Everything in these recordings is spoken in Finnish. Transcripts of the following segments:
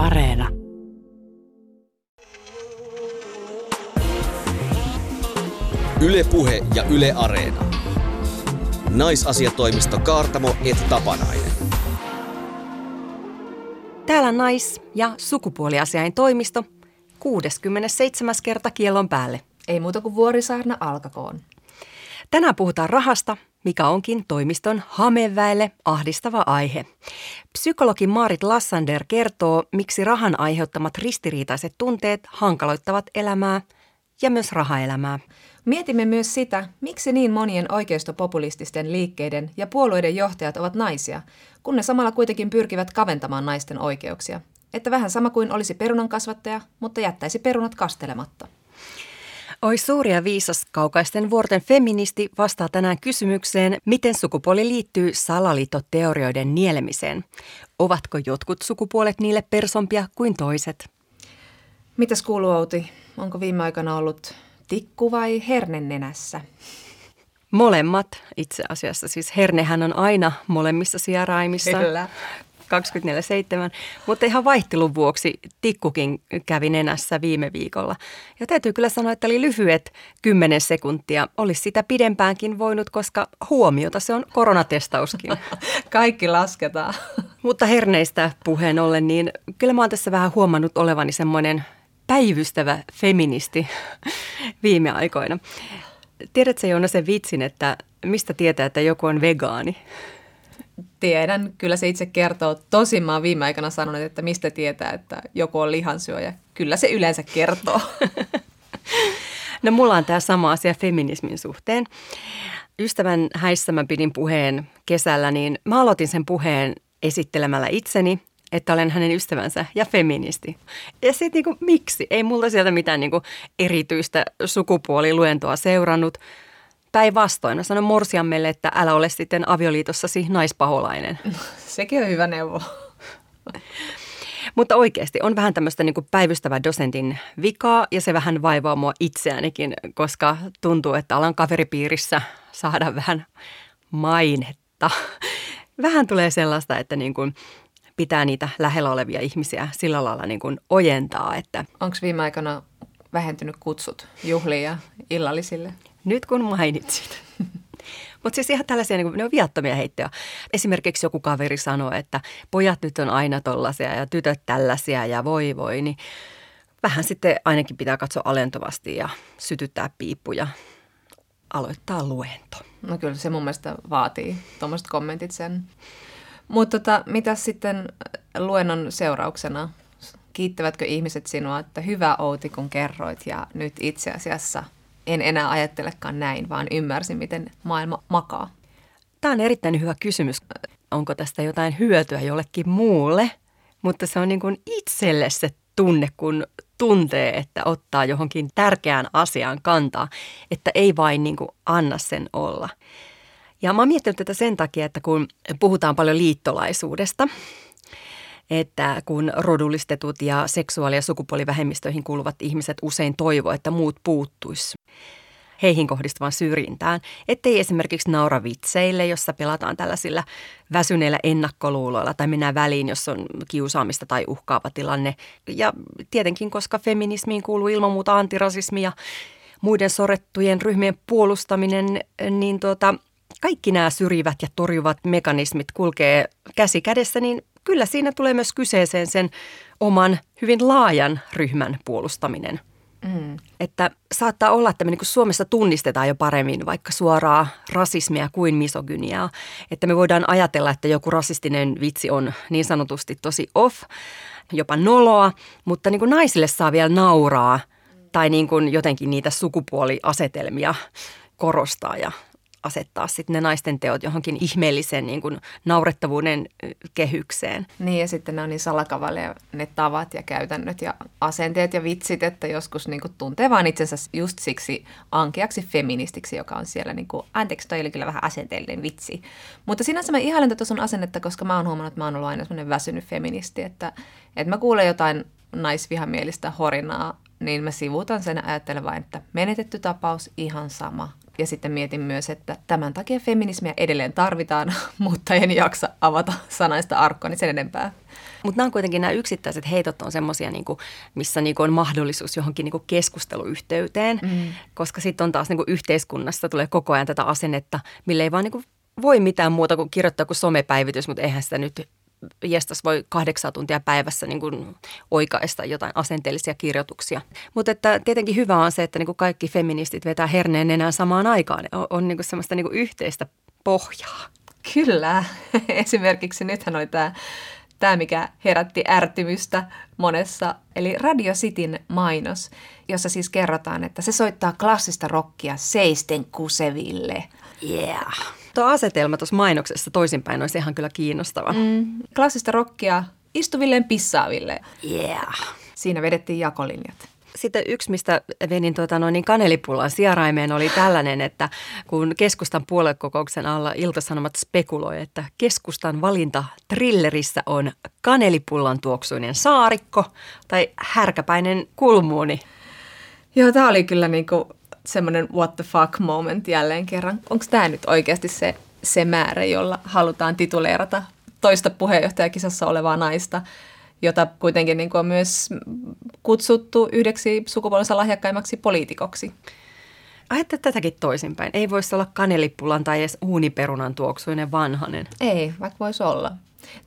Areena. Yle Puhe ja Yle Areena. Naisasiatoimisto Kaartamo et Tapanainen. Täällä nais- ja sukupuoliasiain toimisto 67. kerta kielon päälle. Ei muuta kuin vuorisaarna alkakoon. Tänään puhutaan rahasta, mikä onkin toimiston hameväelle ahdistava aihe. Psykologi Maarit Lassander kertoo, miksi rahan aiheuttamat ristiriitaiset tunteet hankaloittavat elämää ja myös rahaelämää. Mietimme myös sitä, miksi niin monien oikeistopopulististen liikkeiden ja puolueiden johtajat ovat naisia, kun ne samalla kuitenkin pyrkivät kaventamaan naisten oikeuksia. Että vähän sama kuin olisi perunan kasvattaja, mutta jättäisi perunat kastelematta. Oi suuri ja viisas kaukaisten vuorten feministi vastaa tänään kysymykseen, miten sukupuoli liittyy salaliittoteorioiden nielemiseen. Ovatko jotkut sukupuolet niille persompia kuin toiset? Mitäs kuuluu Outi? Onko viime aikana ollut tikku vai herne nenässä? Molemmat itse asiassa. Siis hernehän on aina molemmissa sijaraimissa. Kyllä. 24-7, mutta ihan vaihtelun vuoksi tikkukin kävi nenässä viime viikolla. Ja täytyy kyllä sanoa, että oli lyhyet 10 sekuntia. Olisi sitä pidempäänkin voinut, koska huomiota se on koronatestauskin. Kaikki lasketaan. mutta herneistä puheen ollen, niin kyllä mä oon tässä vähän huomannut olevani semmoinen päivystävä feministi viime aikoina. Tiedätkö Joona sen vitsin, että mistä tietää, että joku on vegaani? Tiedän, kyllä se itse kertoo. Tosin mä oon viime aikana sanonut, että mistä tietää, että joku on lihansyöjä. Kyllä se yleensä kertoo. no mulla on tämä sama asia feminismin suhteen. Ystävän häissä mä pidin puheen kesällä, niin mä aloitin sen puheen esittelemällä itseni, että olen hänen ystävänsä ja feministi. Ja sitten niinku, miksi? Ei mulla sieltä mitään niinku erityistä sukupuoliluentoa seurannut – Päinvastoin, mä sanon morsiammelle, että älä ole sitten avioliitossasi naispaholainen. Sekin on hyvä neuvo. Mutta oikeasti on vähän tämmöistä niin päivystävä dosentin vikaa ja se vähän vaivaa mua itseäänikin, koska tuntuu, että alan kaveripiirissä saada vähän mainetta. Vähän tulee sellaista, että niin kuin pitää niitä lähellä olevia ihmisiä sillä lailla niin kuin ojentaa. Että Onko viime aikana vähentynyt kutsut juhliin ja illallisille? Nyt kun mainitsit. Mutta siis ihan tällaisia, niin kuin, ne on viattomia heittoja. Esimerkiksi joku kaveri sanoo, että pojat nyt on aina tollaisia ja tytöt tällaisia ja voi voi, niin vähän sitten ainakin pitää katsoa alentuvasti ja sytyttää piippuja aloittaa luento. No kyllä se mun mielestä vaatii tuommoiset kommentit sen. Mutta tota, mitä sitten luennon seurauksena? Kiittävätkö ihmiset sinua, että hyvä Outi kun kerroit ja nyt itse asiassa – en enää ajattelekaan näin, vaan ymmärsin, miten maailma makaa? Tämä on erittäin hyvä kysymys. Onko tästä jotain hyötyä jollekin muulle? Mutta se on niin kuin itselle se tunne, kun tuntee, että ottaa johonkin tärkeään asiaan kantaa, että ei vain niin kuin anna sen olla. Ja mä oon miettinyt tätä sen takia, että kun puhutaan paljon liittolaisuudesta, että kun rodullistetut ja seksuaali- ja sukupuolivähemmistöihin kuuluvat ihmiset usein toivoo, että muut puuttuisi heihin kohdistuvan syrjintään, ettei esimerkiksi naura vitseille, jossa pelataan tällaisilla väsyneillä ennakkoluuloilla tai mennään väliin, jos on kiusaamista tai uhkaava tilanne. Ja tietenkin, koska feminismiin kuuluu ilman muuta antirasismi ja muiden sorrettujen ryhmien puolustaminen, niin tuota, kaikki nämä syrjivät ja torjuvat mekanismit kulkee käsi kädessä, niin kyllä siinä tulee myös kyseeseen sen oman hyvin laajan ryhmän puolustaminen. Mm. Että saattaa olla, että me niin Suomessa tunnistetaan jo paremmin vaikka suoraa rasismia kuin misogyniaa. Että me voidaan ajatella, että joku rasistinen vitsi on niin sanotusti tosi off, jopa noloa, mutta niin kuin naisille saa vielä nauraa tai niin kuin jotenkin niitä sukupuoliasetelmia korostaa ja asettaa sitten ne naisten teot johonkin ihmeellisen niin kuin naurettavuuden kehykseen. Niin ja sitten ne on niin salakavalle ne tavat ja käytännöt ja asenteet ja vitsit, että joskus niin kuin tuntee vaan itsensä just siksi ankeaksi feministiksi, joka on siellä niin kuin, anteeksi toi oli kyllä vähän asenteellinen vitsi. Mutta sinänsä mä ihailen tätä sun asennetta, koska mä oon huomannut, että mä oon ollut aina semmoinen väsynyt feministi, että, että mä kuulen jotain naisvihamielistä horinaa, niin mä sivuutan sen ajattelen että menetetty tapaus ihan sama Ja sitten mietin myös, että tämän takia feminismiä edelleen tarvitaan, mutta en jaksa avata sanaista arkkoa, niin sen enempää. Mutta nämä on kuitenkin nämä yksittäiset heitot on semmoisia, niinku, missä niinku on mahdollisuus johonkin niinku keskusteluyhteyteen, mm. koska sitten on taas niinku yhteiskunnassa tulee koko ajan tätä asennetta, millä ei vaan niinku voi mitään muuta kuin kirjoittaa kuin somepäivitys, mutta eihän sitä nyt jestas voi kahdeksan tuntia päivässä niin kuin oikaista jotain asenteellisia kirjoituksia. Mutta että tietenkin hyvä on se, että niin kuin kaikki feministit vetää herneen enää samaan aikaan. On, on niin kuin semmoista niin kuin yhteistä pohjaa. Kyllä. Esimerkiksi nythän oli tämä tämä, mikä herätti ärtymystä monessa, eli Radio Cityn mainos, jossa siis kerrotaan, että se soittaa klassista rockia seisten kuseville. Yeah. Tuo asetelma tuossa mainoksessa toisinpäin olisi ihan kyllä kiinnostava. Mm, klassista rockia istuvilleen pissaaville. Yeah. Siinä vedettiin jakolinjat. Sitten yksi, mistä venin tuota, noin niin kanelipullan sijaraimeen, oli tällainen, että kun keskustan puoluekokouksen alla Iltasanomat spekuloi, että keskustan valinta trillerissä on kanelipullan tuoksuinen saarikko tai härkäpäinen kulmuuni. Joo, tämä oli kyllä niin kuin semmoinen what the fuck moment jälleen kerran. Onko tämä nyt oikeasti se, se määrä, jolla halutaan tituleerata toista puheenjohtajakisassa olevaa naista, jota kuitenkin niin kuin on myös kutsuttu yhdeksi sukupuolensa lahjakkaimmaksi poliitikoksi. Ajatte tätäkin toisinpäin. Ei voisi olla kanelippulan tai edes uuniperunan tuoksuinen vanhanen. Ei, vaikka voisi olla.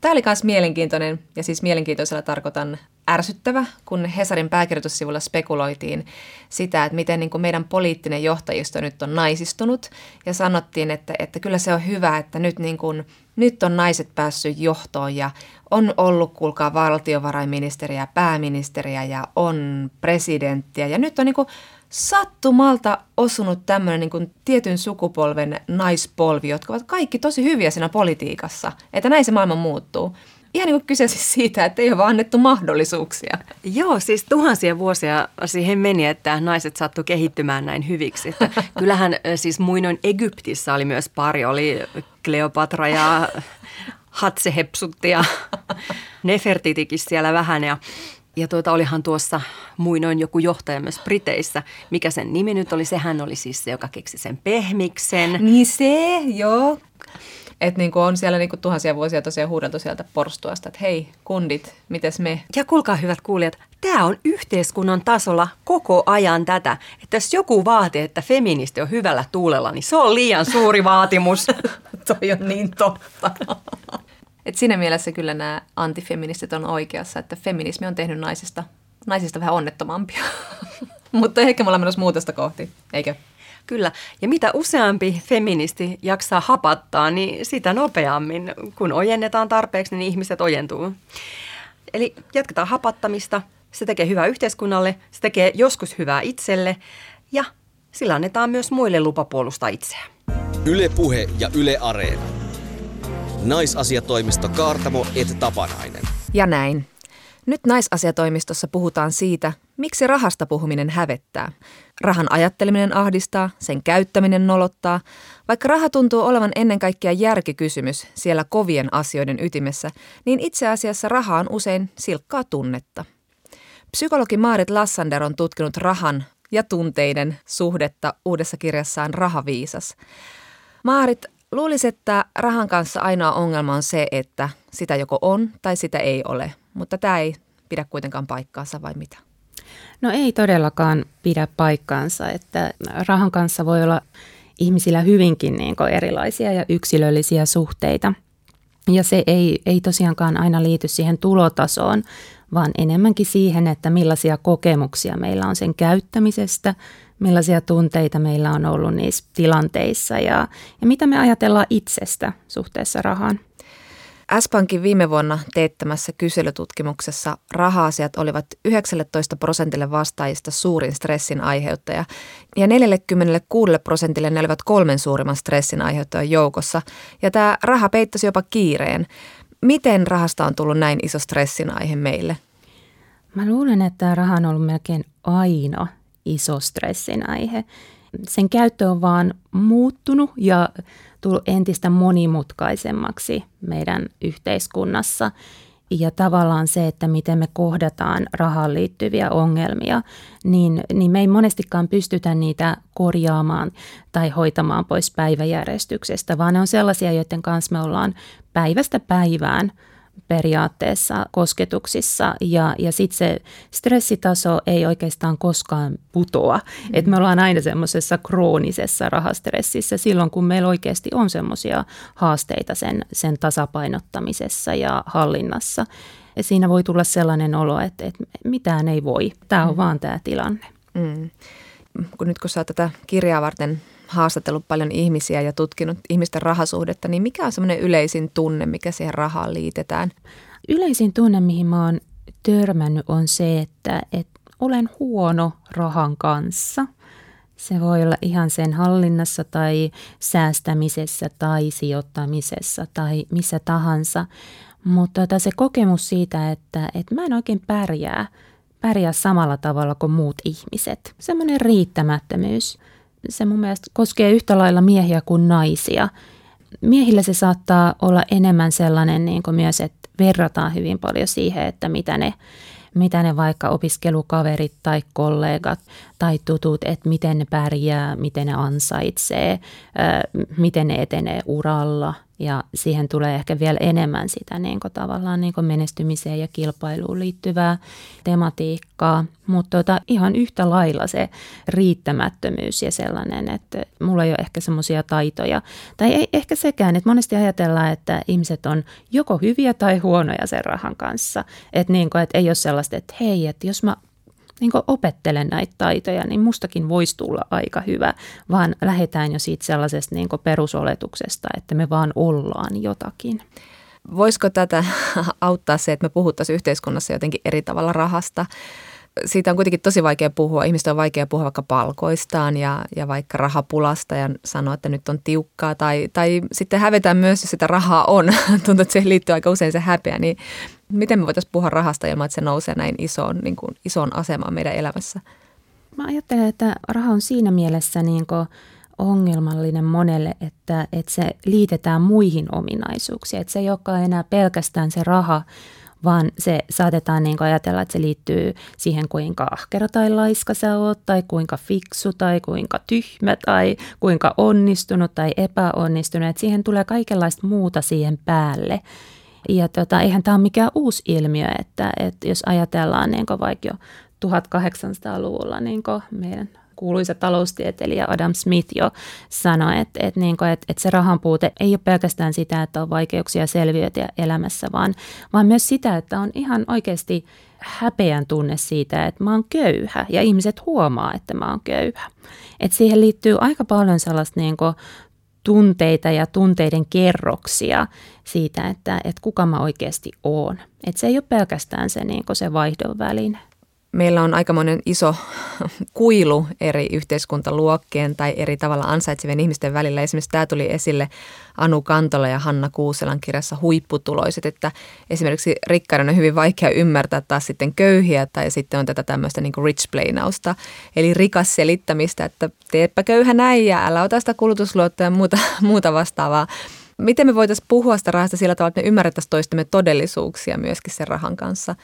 Tämä oli myös mielenkiintoinen, ja siis mielenkiintoisella tarkoitan ärsyttävä, kun Hesarin pääkirjoitussivulla spekuloitiin sitä, että miten niin kuin meidän poliittinen johtajisto nyt on naisistunut. Ja sanottiin, että, että kyllä se on hyvä, että nyt, niin kuin, nyt on naiset päässyt johtoon ja on ollut, kuulkaa, valtiovarainministeriä, pääministeriä ja on presidenttiä. Ja nyt on niin kuin sattumalta osunut tämmöinen niin kuin tietyn sukupolven naispolvi, jotka ovat kaikki tosi hyviä siinä politiikassa. Että näin se maailma muuttuu. Ihan niin kuin kyse siis siitä, että ei ole vaan annettu mahdollisuuksia. Joo, siis tuhansia vuosia siihen meni, että naiset sattu kehittymään näin hyviksi. Että kyllähän siis muinoin Egyptissä oli myös pari, oli Kleopatra ja Hatsehepsutti ja Nefertitikin siellä vähän ja ja tuota, olihan tuossa muinoin joku johtaja myös Briteissä. Mikä sen nimi nyt oli? Sehän oli siis se, joka keksi sen pehmiksen. Niin se, joo. Että niinku on siellä niinku tuhansia vuosia tosiaan huudeltu sieltä porstuasta, että hei kundit, mites me? Ja kuulkaa hyvät kuulijat, tämä on yhteiskunnan tasolla koko ajan tätä. Että jos joku vaatii, että feministi on hyvällä tuulella, niin se on liian suuri vaatimus. Toi on niin totta. Et siinä mielessä kyllä nämä antifeministit on oikeassa, että feminismi on tehnyt naisista, naisista vähän onnettomampia. Mutta ehkä me ollaan menossa muutosta kohti, eikö? Kyllä. Ja mitä useampi feministi jaksaa hapattaa, niin sitä nopeammin, kun ojennetaan tarpeeksi, niin ihmiset ojentuu. Eli jatketaan hapattamista. Se tekee hyvää yhteiskunnalle, se tekee joskus hyvää itselle ja sillä annetaan myös muille lupa puolustaa itseään. Yle Puhe ja Yle Areena. Naisasiatoimisto Kaartamo et Tapanainen. Ja näin. Nyt naisasiatoimistossa puhutaan siitä, miksi rahasta puhuminen hävettää. Rahan ajatteleminen ahdistaa, sen käyttäminen nolottaa. Vaikka raha tuntuu olevan ennen kaikkea järkikysymys siellä kovien asioiden ytimessä, niin itse asiassa raha on usein silkkaa tunnetta. Psykologi Maarit Lassander on tutkinut rahan ja tunteiden suhdetta uudessa kirjassaan Rahaviisas. Maarit, Luulisin, että rahan kanssa ainoa ongelma on se, että sitä joko on tai sitä ei ole, mutta tämä ei pidä kuitenkaan paikkaansa vai mitä? No ei todellakaan pidä paikkaansa, että rahan kanssa voi olla ihmisillä hyvinkin niin erilaisia ja yksilöllisiä suhteita. Ja se ei, ei tosiaankaan aina liity siihen tulotasoon, vaan enemmänkin siihen, että millaisia kokemuksia meillä on sen käyttämisestä, millaisia tunteita meillä on ollut niissä tilanteissa ja, ja mitä me ajatellaan itsestä suhteessa rahaan. S-Pankin viime vuonna teettämässä kyselytutkimuksessa raha-asiat olivat 19 prosentille vastaajista suurin stressin aiheuttaja ja 46 prosentille ne olivat kolmen suurimman stressin aiheuttajan joukossa. Ja tämä raha peittäisi jopa kiireen. Miten rahasta on tullut näin iso stressin aihe meille? Mä luulen, että raha on ollut melkein aina iso stressin aihe. Sen käyttö on vaan muuttunut ja tullut entistä monimutkaisemmaksi meidän yhteiskunnassa. ja tavallaan se, että miten me kohdataan rahaan liittyviä ongelmia, niin, niin me ei monestikaan pystytä niitä korjaamaan tai hoitamaan pois päiväjärjestyksestä, vaan ne on sellaisia, joiden kanssa me ollaan päivästä päivään – periaatteessa kosketuksissa ja, ja sitten se stressitaso ei oikeastaan koskaan putoa. Mm. Et me ollaan aina semmoisessa kroonisessa rahastressissä silloin, kun meillä oikeasti on semmoisia haasteita sen, sen tasapainottamisessa ja hallinnassa. Ja siinä voi tulla sellainen olo, että, että mitään ei voi. Tämä on mm. vaan tämä tilanne. Mm. Kun nyt kun sä tätä kirjaa varten haastatellut paljon ihmisiä ja tutkinut ihmisten rahasuhdetta, niin mikä on semmoinen yleisin tunne, mikä siihen rahaan liitetään? Yleisin tunne, mihin mä oon törmännyt, on se, että, että olen huono rahan kanssa. Se voi olla ihan sen hallinnassa tai säästämisessä tai sijoittamisessa tai missä tahansa. Mutta tota, se kokemus siitä, että, että mä en oikein pärjää, pärjää samalla tavalla kuin muut ihmiset. Semmoinen riittämättömyys – se mun mielestä koskee yhtä lailla miehiä kuin naisia. Miehillä se saattaa olla enemmän sellainen niin kuin myös, että verrataan hyvin paljon siihen, että mitä ne, mitä ne vaikka opiskelukaverit tai kollegat tai tutut, että miten ne pärjää, miten ne ansaitsee, miten ne etenee uralla – ja siihen tulee ehkä vielä enemmän sitä niin kuin tavallaan niin kuin menestymiseen ja kilpailuun liittyvää tematiikkaa. Mutta tota, ihan yhtä lailla se riittämättömyys ja sellainen, että mulla ei ole ehkä semmoisia taitoja. Tai ei ehkä sekään, että monesti ajatellaan, että ihmiset on joko hyviä tai huonoja sen rahan kanssa. Että niin että ei ole sellaista, että hei, että jos mä niin opettelen näitä taitoja, niin mustakin voisi tulla aika hyvä, vaan lähdetään jo siitä sellaisesta niin perusoletuksesta, että me vaan ollaan jotakin. Voisiko tätä auttaa se, että me puhuttaisiin yhteiskunnassa jotenkin eri tavalla rahasta? siitä on kuitenkin tosi vaikea puhua. Ihmistä on vaikea puhua vaikka palkoistaan ja, ja vaikka rahapulasta ja sanoa, että nyt on tiukkaa. Tai, tai sitten hävetään myös, jos sitä rahaa on. Tuntuu, että siihen liittyy aika usein se häpeä. Niin miten me voitaisiin puhua rahasta ilman, että se nousee näin isoon, niin kuin, isoon asemaan meidän elämässä? Mä ajattelen, että raha on siinä mielessä niin kuin ongelmallinen monelle, että, että se liitetään muihin ominaisuuksiin. Että se ei olekaan enää pelkästään se raha, vaan se saatetaan niin ajatella, että se liittyy siihen, kuinka ahkera tai laiska sä oot, tai kuinka fiksu, tai kuinka tyhmä, tai kuinka onnistunut tai epäonnistunut. Että siihen tulee kaikenlaista muuta siihen päälle. Ja tota, eihän tämä ole mikään uusi ilmiö, että, että jos ajatellaan niin vaikka jo 1800-luvulla niin meidän kuuluisa taloustieteilijä Adam Smith jo sanoi, että, että, niin kuin, että, että se rahan puute ei ole pelkästään sitä, että on vaikeuksia selviytyä elämässä, vaan, vaan myös sitä, että on ihan oikeasti häpeän tunne siitä, että mä oon köyhä ja ihmiset huomaa, että mä oon köyhä. Että siihen liittyy aika paljon sellaista niin kuin tunteita ja tunteiden kerroksia siitä, että, että kuka mä oikeasti oon. Että se ei ole pelkästään se, niin se vaihdon väline meillä on aikamoinen iso kuilu eri yhteiskuntaluokkien tai eri tavalla ansaitsevien ihmisten välillä. Esimerkiksi tämä tuli esille Anu Kantola ja Hanna Kuuselan kirjassa Huipputuloiset, että esimerkiksi rikkaiden on hyvin vaikea ymmärtää taas sitten köyhiä tai sitten on tätä tämmöistä niin kuin rich playnausta, eli rikas selittämistä, että teepä köyhä näin ja älä ota sitä kulutusluottoa ja muuta, muuta vastaavaa. Miten me voitaisiin puhua sitä rahasta sillä tavalla, että me ymmärrettäisiin toistemme todellisuuksia myöskin sen rahan kanssa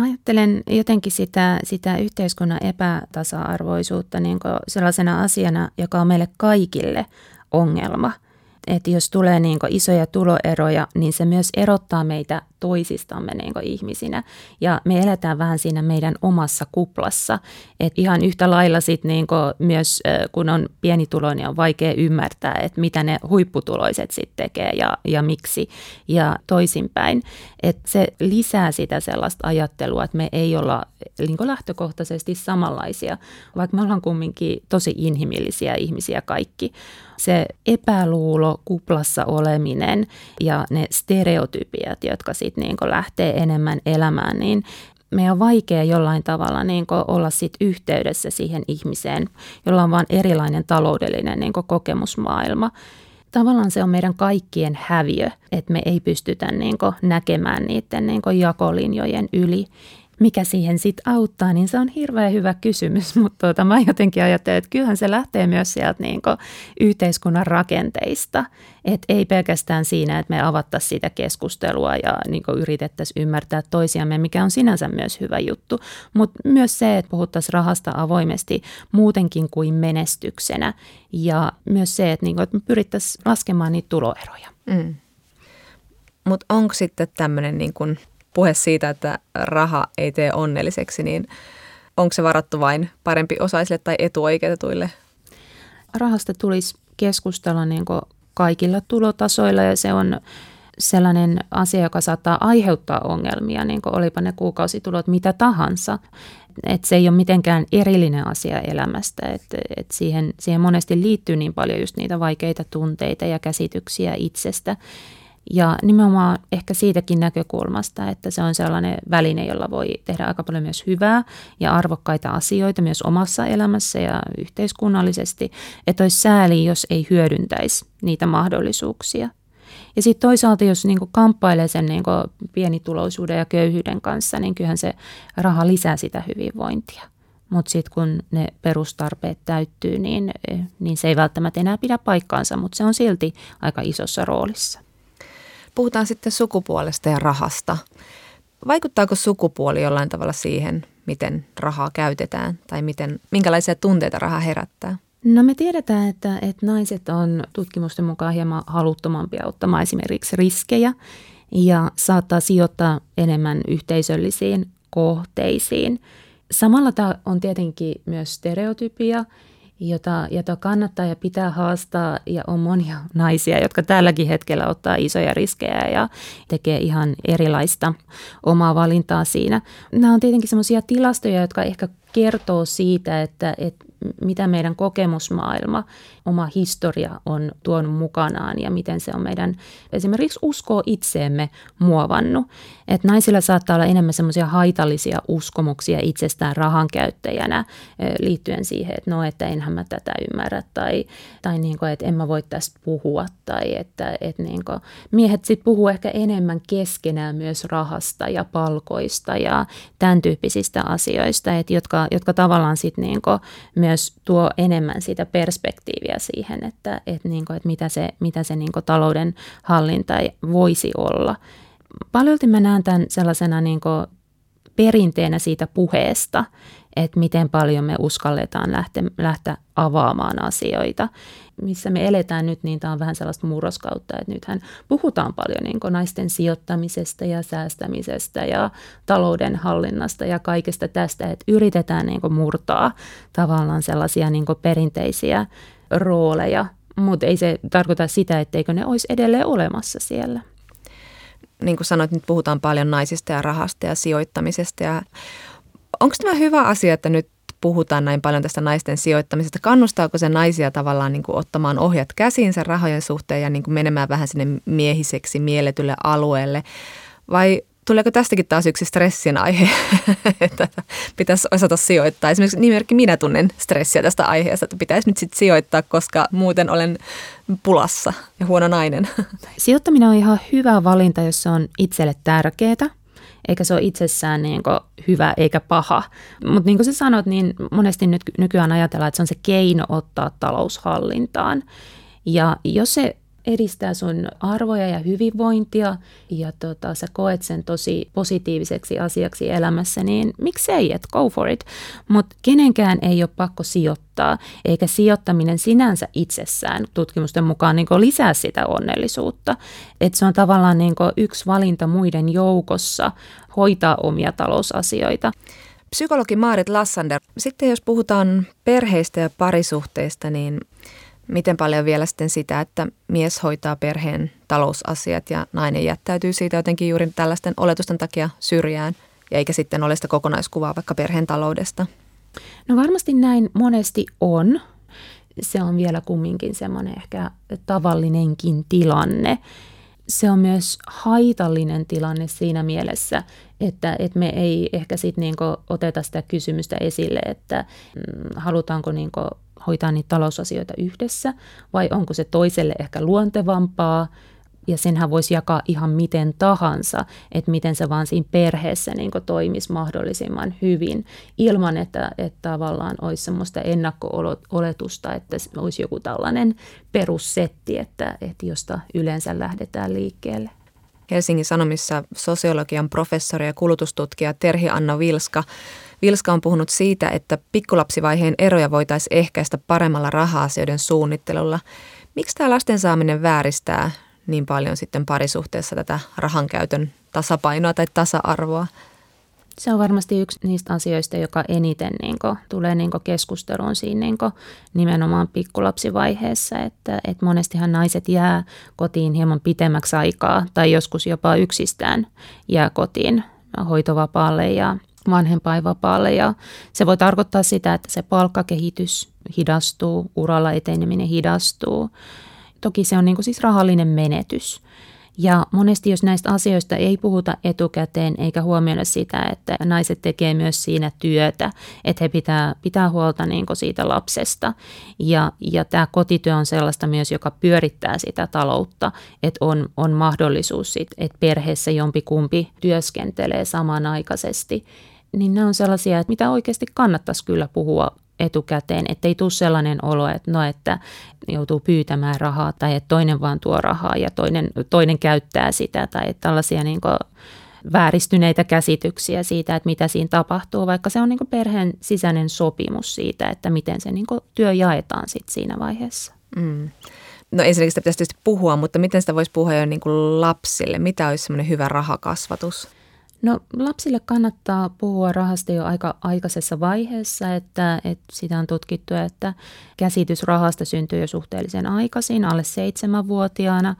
Mä ajattelen jotenkin sitä, sitä yhteiskunnan epätasa-arvoisuutta niin sellaisena asiana, joka on meille kaikille ongelma – että jos tulee niin isoja tuloeroja, niin se myös erottaa meitä toisistamme niin ihmisinä. Ja me eletään vähän siinä meidän omassa kuplassa. Et ihan yhtä lailla sit niin myös, kun on pienituloinen, niin on vaikea ymmärtää, että mitä ne huipputuloiset sitten tekee ja, ja miksi ja toisinpäin. Et se lisää sitä sellaista ajattelua, että me ei olla niin lähtökohtaisesti samanlaisia, vaikka me ollaan kumminkin tosi inhimillisiä ihmisiä kaikki se epäluulo, kuplassa oleminen ja ne stereotypiat, jotka sitten niin lähtee enemmän elämään, niin meidän on vaikea jollain tavalla niin olla sit yhteydessä siihen ihmiseen, jolla on vain erilainen taloudellinen niin kokemusmaailma. Tavallaan se on meidän kaikkien häviö, että me ei pystytä niin näkemään niiden niin jakolinjojen yli mikä siihen sitten auttaa, niin se on hirveän hyvä kysymys, mutta tuota, mä jotenkin ajattelen, että kyllähän se lähtee myös sieltä niin yhteiskunnan rakenteista, että ei pelkästään siinä, että me avattaisiin sitä keskustelua ja niin yritettäisiin ymmärtää toisiamme, mikä on sinänsä myös hyvä juttu, mutta myös se, että puhuttaisiin rahasta avoimesti muutenkin kuin menestyksenä ja myös se, että, niin kuin, että me pyrittäisiin laskemaan niitä tuloeroja. Mm. Mutta onko sitten tämmöinen niin puhe siitä, että raha ei tee onnelliseksi, niin onko se varattu vain parempi osaisille tai etuoikeutetuille? Rahasta tulisi keskustella niin kaikilla tulotasoilla ja se on sellainen asia, joka saattaa aiheuttaa ongelmia, niin olipa ne kuukausitulot mitä tahansa. Et se ei ole mitenkään erillinen asia elämästä, että et siihen, siihen monesti liittyy niin paljon just niitä vaikeita tunteita ja käsityksiä itsestä. Ja nimenomaan ehkä siitäkin näkökulmasta, että se on sellainen väline, jolla voi tehdä aika paljon myös hyvää ja arvokkaita asioita myös omassa elämässä ja yhteiskunnallisesti, että olisi sääli, jos ei hyödyntäisi niitä mahdollisuuksia. Ja sitten toisaalta, jos niinku kamppailee sen niinku pienituloisuuden ja köyhyyden kanssa, niin kyllähän se raha lisää sitä hyvinvointia. Mutta sitten kun ne perustarpeet täyttyy, niin, niin se ei välttämättä enää pidä paikkaansa, mutta se on silti aika isossa roolissa. Puhutaan sitten sukupuolesta ja rahasta. Vaikuttaako sukupuoli jollain tavalla siihen, miten rahaa käytetään tai miten, minkälaisia tunteita raha herättää? No me tiedetään, että, että naiset on tutkimusten mukaan hieman haluttomampia ottamaan esimerkiksi riskejä ja saattaa sijoittaa enemmän yhteisöllisiin kohteisiin. Samalla tämä on tietenkin myös stereotypia – jota, jota kannattaa ja pitää haastaa ja on monia naisia, jotka tälläkin hetkellä ottaa isoja riskejä ja tekee ihan erilaista omaa valintaa siinä. Nämä on tietenkin sellaisia tilastoja, jotka ehkä kertoo siitä, että, että mitä meidän kokemusmaailma, oma historia on tuonut mukanaan ja miten se on meidän esimerkiksi uskoa itseemme muovannut. Että naisilla saattaa olla enemmän semmoisia haitallisia uskomuksia itsestään rahan käyttäjänä liittyen siihen, että no, että enhän mä tätä ymmärrä tai, tai niin kuin, että en mä voi tästä puhua tai että, että niin kuin, miehet sitten puhuu ehkä enemmän keskenään myös rahasta ja palkoista ja tämän tyyppisistä asioista, että jotka, jotka tavallaan sitten niin myös tuo enemmän sitä perspektiiviä siihen, että, että, niin kuin, että mitä se, mitä se niin kuin talouden hallinta voisi olla. Paljolti mä näen tämän sellaisena niin kuin perinteenä siitä puheesta, että miten paljon me uskalletaan lähteä, lähteä avaamaan asioita. Missä me eletään nyt, niin tämä on vähän sellaista murroskautta, että nythän puhutaan paljon niin naisten sijoittamisesta ja säästämisestä ja talouden hallinnasta ja kaikesta tästä, että yritetään niin murtaa tavallaan sellaisia niin perinteisiä rooleja, mutta ei se tarkoita sitä, etteikö ne olisi edelleen olemassa siellä. Niin kuin sanoit, nyt puhutaan paljon naisista ja rahasta ja sijoittamisesta. Ja onko tämä hyvä asia, että nyt puhutaan näin paljon tästä naisten sijoittamisesta? Kannustaako se naisia tavallaan niin kuin ottamaan ohjat käsiin sen rahojen suhteen ja niin kuin menemään vähän sinne miehiseksi mieletylle alueelle? Vai tuleeko tästäkin taas yksi stressin aihe, että pitäisi osata sijoittaa? Esimerkiksi nimimerkki minä tunnen stressiä tästä aiheesta, että pitäisi nyt sitten sijoittaa, koska muuten olen pulassa ja huono nainen. Sijoittaminen on ihan hyvä valinta, jos se on itselle tärkeää eikä se ole itsessään niin hyvä eikä paha. Mutta niin kuin sä sanot, niin monesti nyt nykyään ajatellaan, että se on se keino ottaa taloushallintaan. Ja jos se edistää sun arvoja ja hyvinvointia ja tota, sä koet sen tosi positiiviseksi asiaksi elämässä, niin miksei, et go for it. Mutta kenenkään ei ole pakko sijoittaa, eikä sijoittaminen sinänsä itsessään tutkimusten mukaan niin lisää sitä onnellisuutta. Et se on tavallaan niin yksi valinta muiden joukossa hoitaa omia talousasioita. Psykologi Maarit Lassander, sitten jos puhutaan perheistä ja parisuhteista, niin miten paljon vielä sitten sitä, että mies hoitaa perheen talousasiat ja nainen jättäytyy siitä jotenkin juuri tällaisten oletusten takia syrjään, ja eikä sitten ole sitä kokonaiskuvaa vaikka perheen taloudesta? No varmasti näin monesti on. Se on vielä kumminkin semmoinen ehkä tavallinenkin tilanne. Se on myös haitallinen tilanne siinä mielessä, että, että me ei ehkä sitten niinku oteta sitä kysymystä esille, että mm, halutaanko niinku hoitaa niitä talousasioita yhdessä vai onko se toiselle ehkä luontevampaa ja senhän voisi jakaa ihan miten tahansa, että miten se vaan siinä perheessä niin toimisi mahdollisimman hyvin, ilman että, että tavallaan olisi semmoista ennakko-oletusta, että olisi joku tällainen perussetti, että, että josta yleensä lähdetään liikkeelle. Helsingin Sanomissa sosiologian professori ja kulutustutkija Terhi Anna Vilska. Vilska on puhunut siitä, että pikkulapsivaiheen eroja voitaisiin ehkäistä paremmalla raha-asioiden suunnittelulla. Miksi tämä lasten saaminen vääristää niin paljon sitten parisuhteessa tätä rahankäytön tasapainoa tai tasa-arvoa? Se on varmasti yksi niistä asioista, joka eniten niin kuin, tulee niin kuin keskusteluun siinä niin kuin, nimenomaan pikkulapsivaiheessa, että, että monestihan naiset jää kotiin hieman pitemmäksi aikaa tai joskus jopa yksistään jää kotiin hoitovapaalle ja vanhempainvapaalle ja se voi tarkoittaa sitä, että se palkkakehitys hidastuu, uralla eteneminen hidastuu. Toki se on niin kuin siis rahallinen menetys. Ja monesti, jos näistä asioista ei puhuta etukäteen eikä huomioida sitä, että naiset tekee myös siinä työtä, että he pitää, pitää huolta niin siitä lapsesta. Ja, ja tämä kotityö on sellaista myös, joka pyörittää sitä taloutta, että on, on mahdollisuus, sit, että perheessä jompikumpi työskentelee samanaikaisesti. Niin nämä on sellaisia, että mitä oikeasti kannattaisi kyllä puhua etukäteen, ettei tule sellainen olo, että no, että joutuu pyytämään rahaa tai että toinen vaan tuo rahaa ja toinen, toinen käyttää sitä tai että tällaisia niin vääristyneitä käsityksiä siitä, että mitä siinä tapahtuu, vaikka se on niin perheen sisäinen sopimus siitä, että miten se niin työ jaetaan sit siinä vaiheessa. Mm. No ensinnäkin sitä pitäisi tietysti puhua, mutta miten sitä voisi puhua jo niin kuin lapsille? Mitä olisi semmoinen hyvä rahakasvatus? No lapsille kannattaa puhua rahasta jo aika aikaisessa vaiheessa, että, että sitä on tutkittu, että käsitys rahasta syntyy jo suhteellisen aikaisin, alle seitsemänvuotiaana.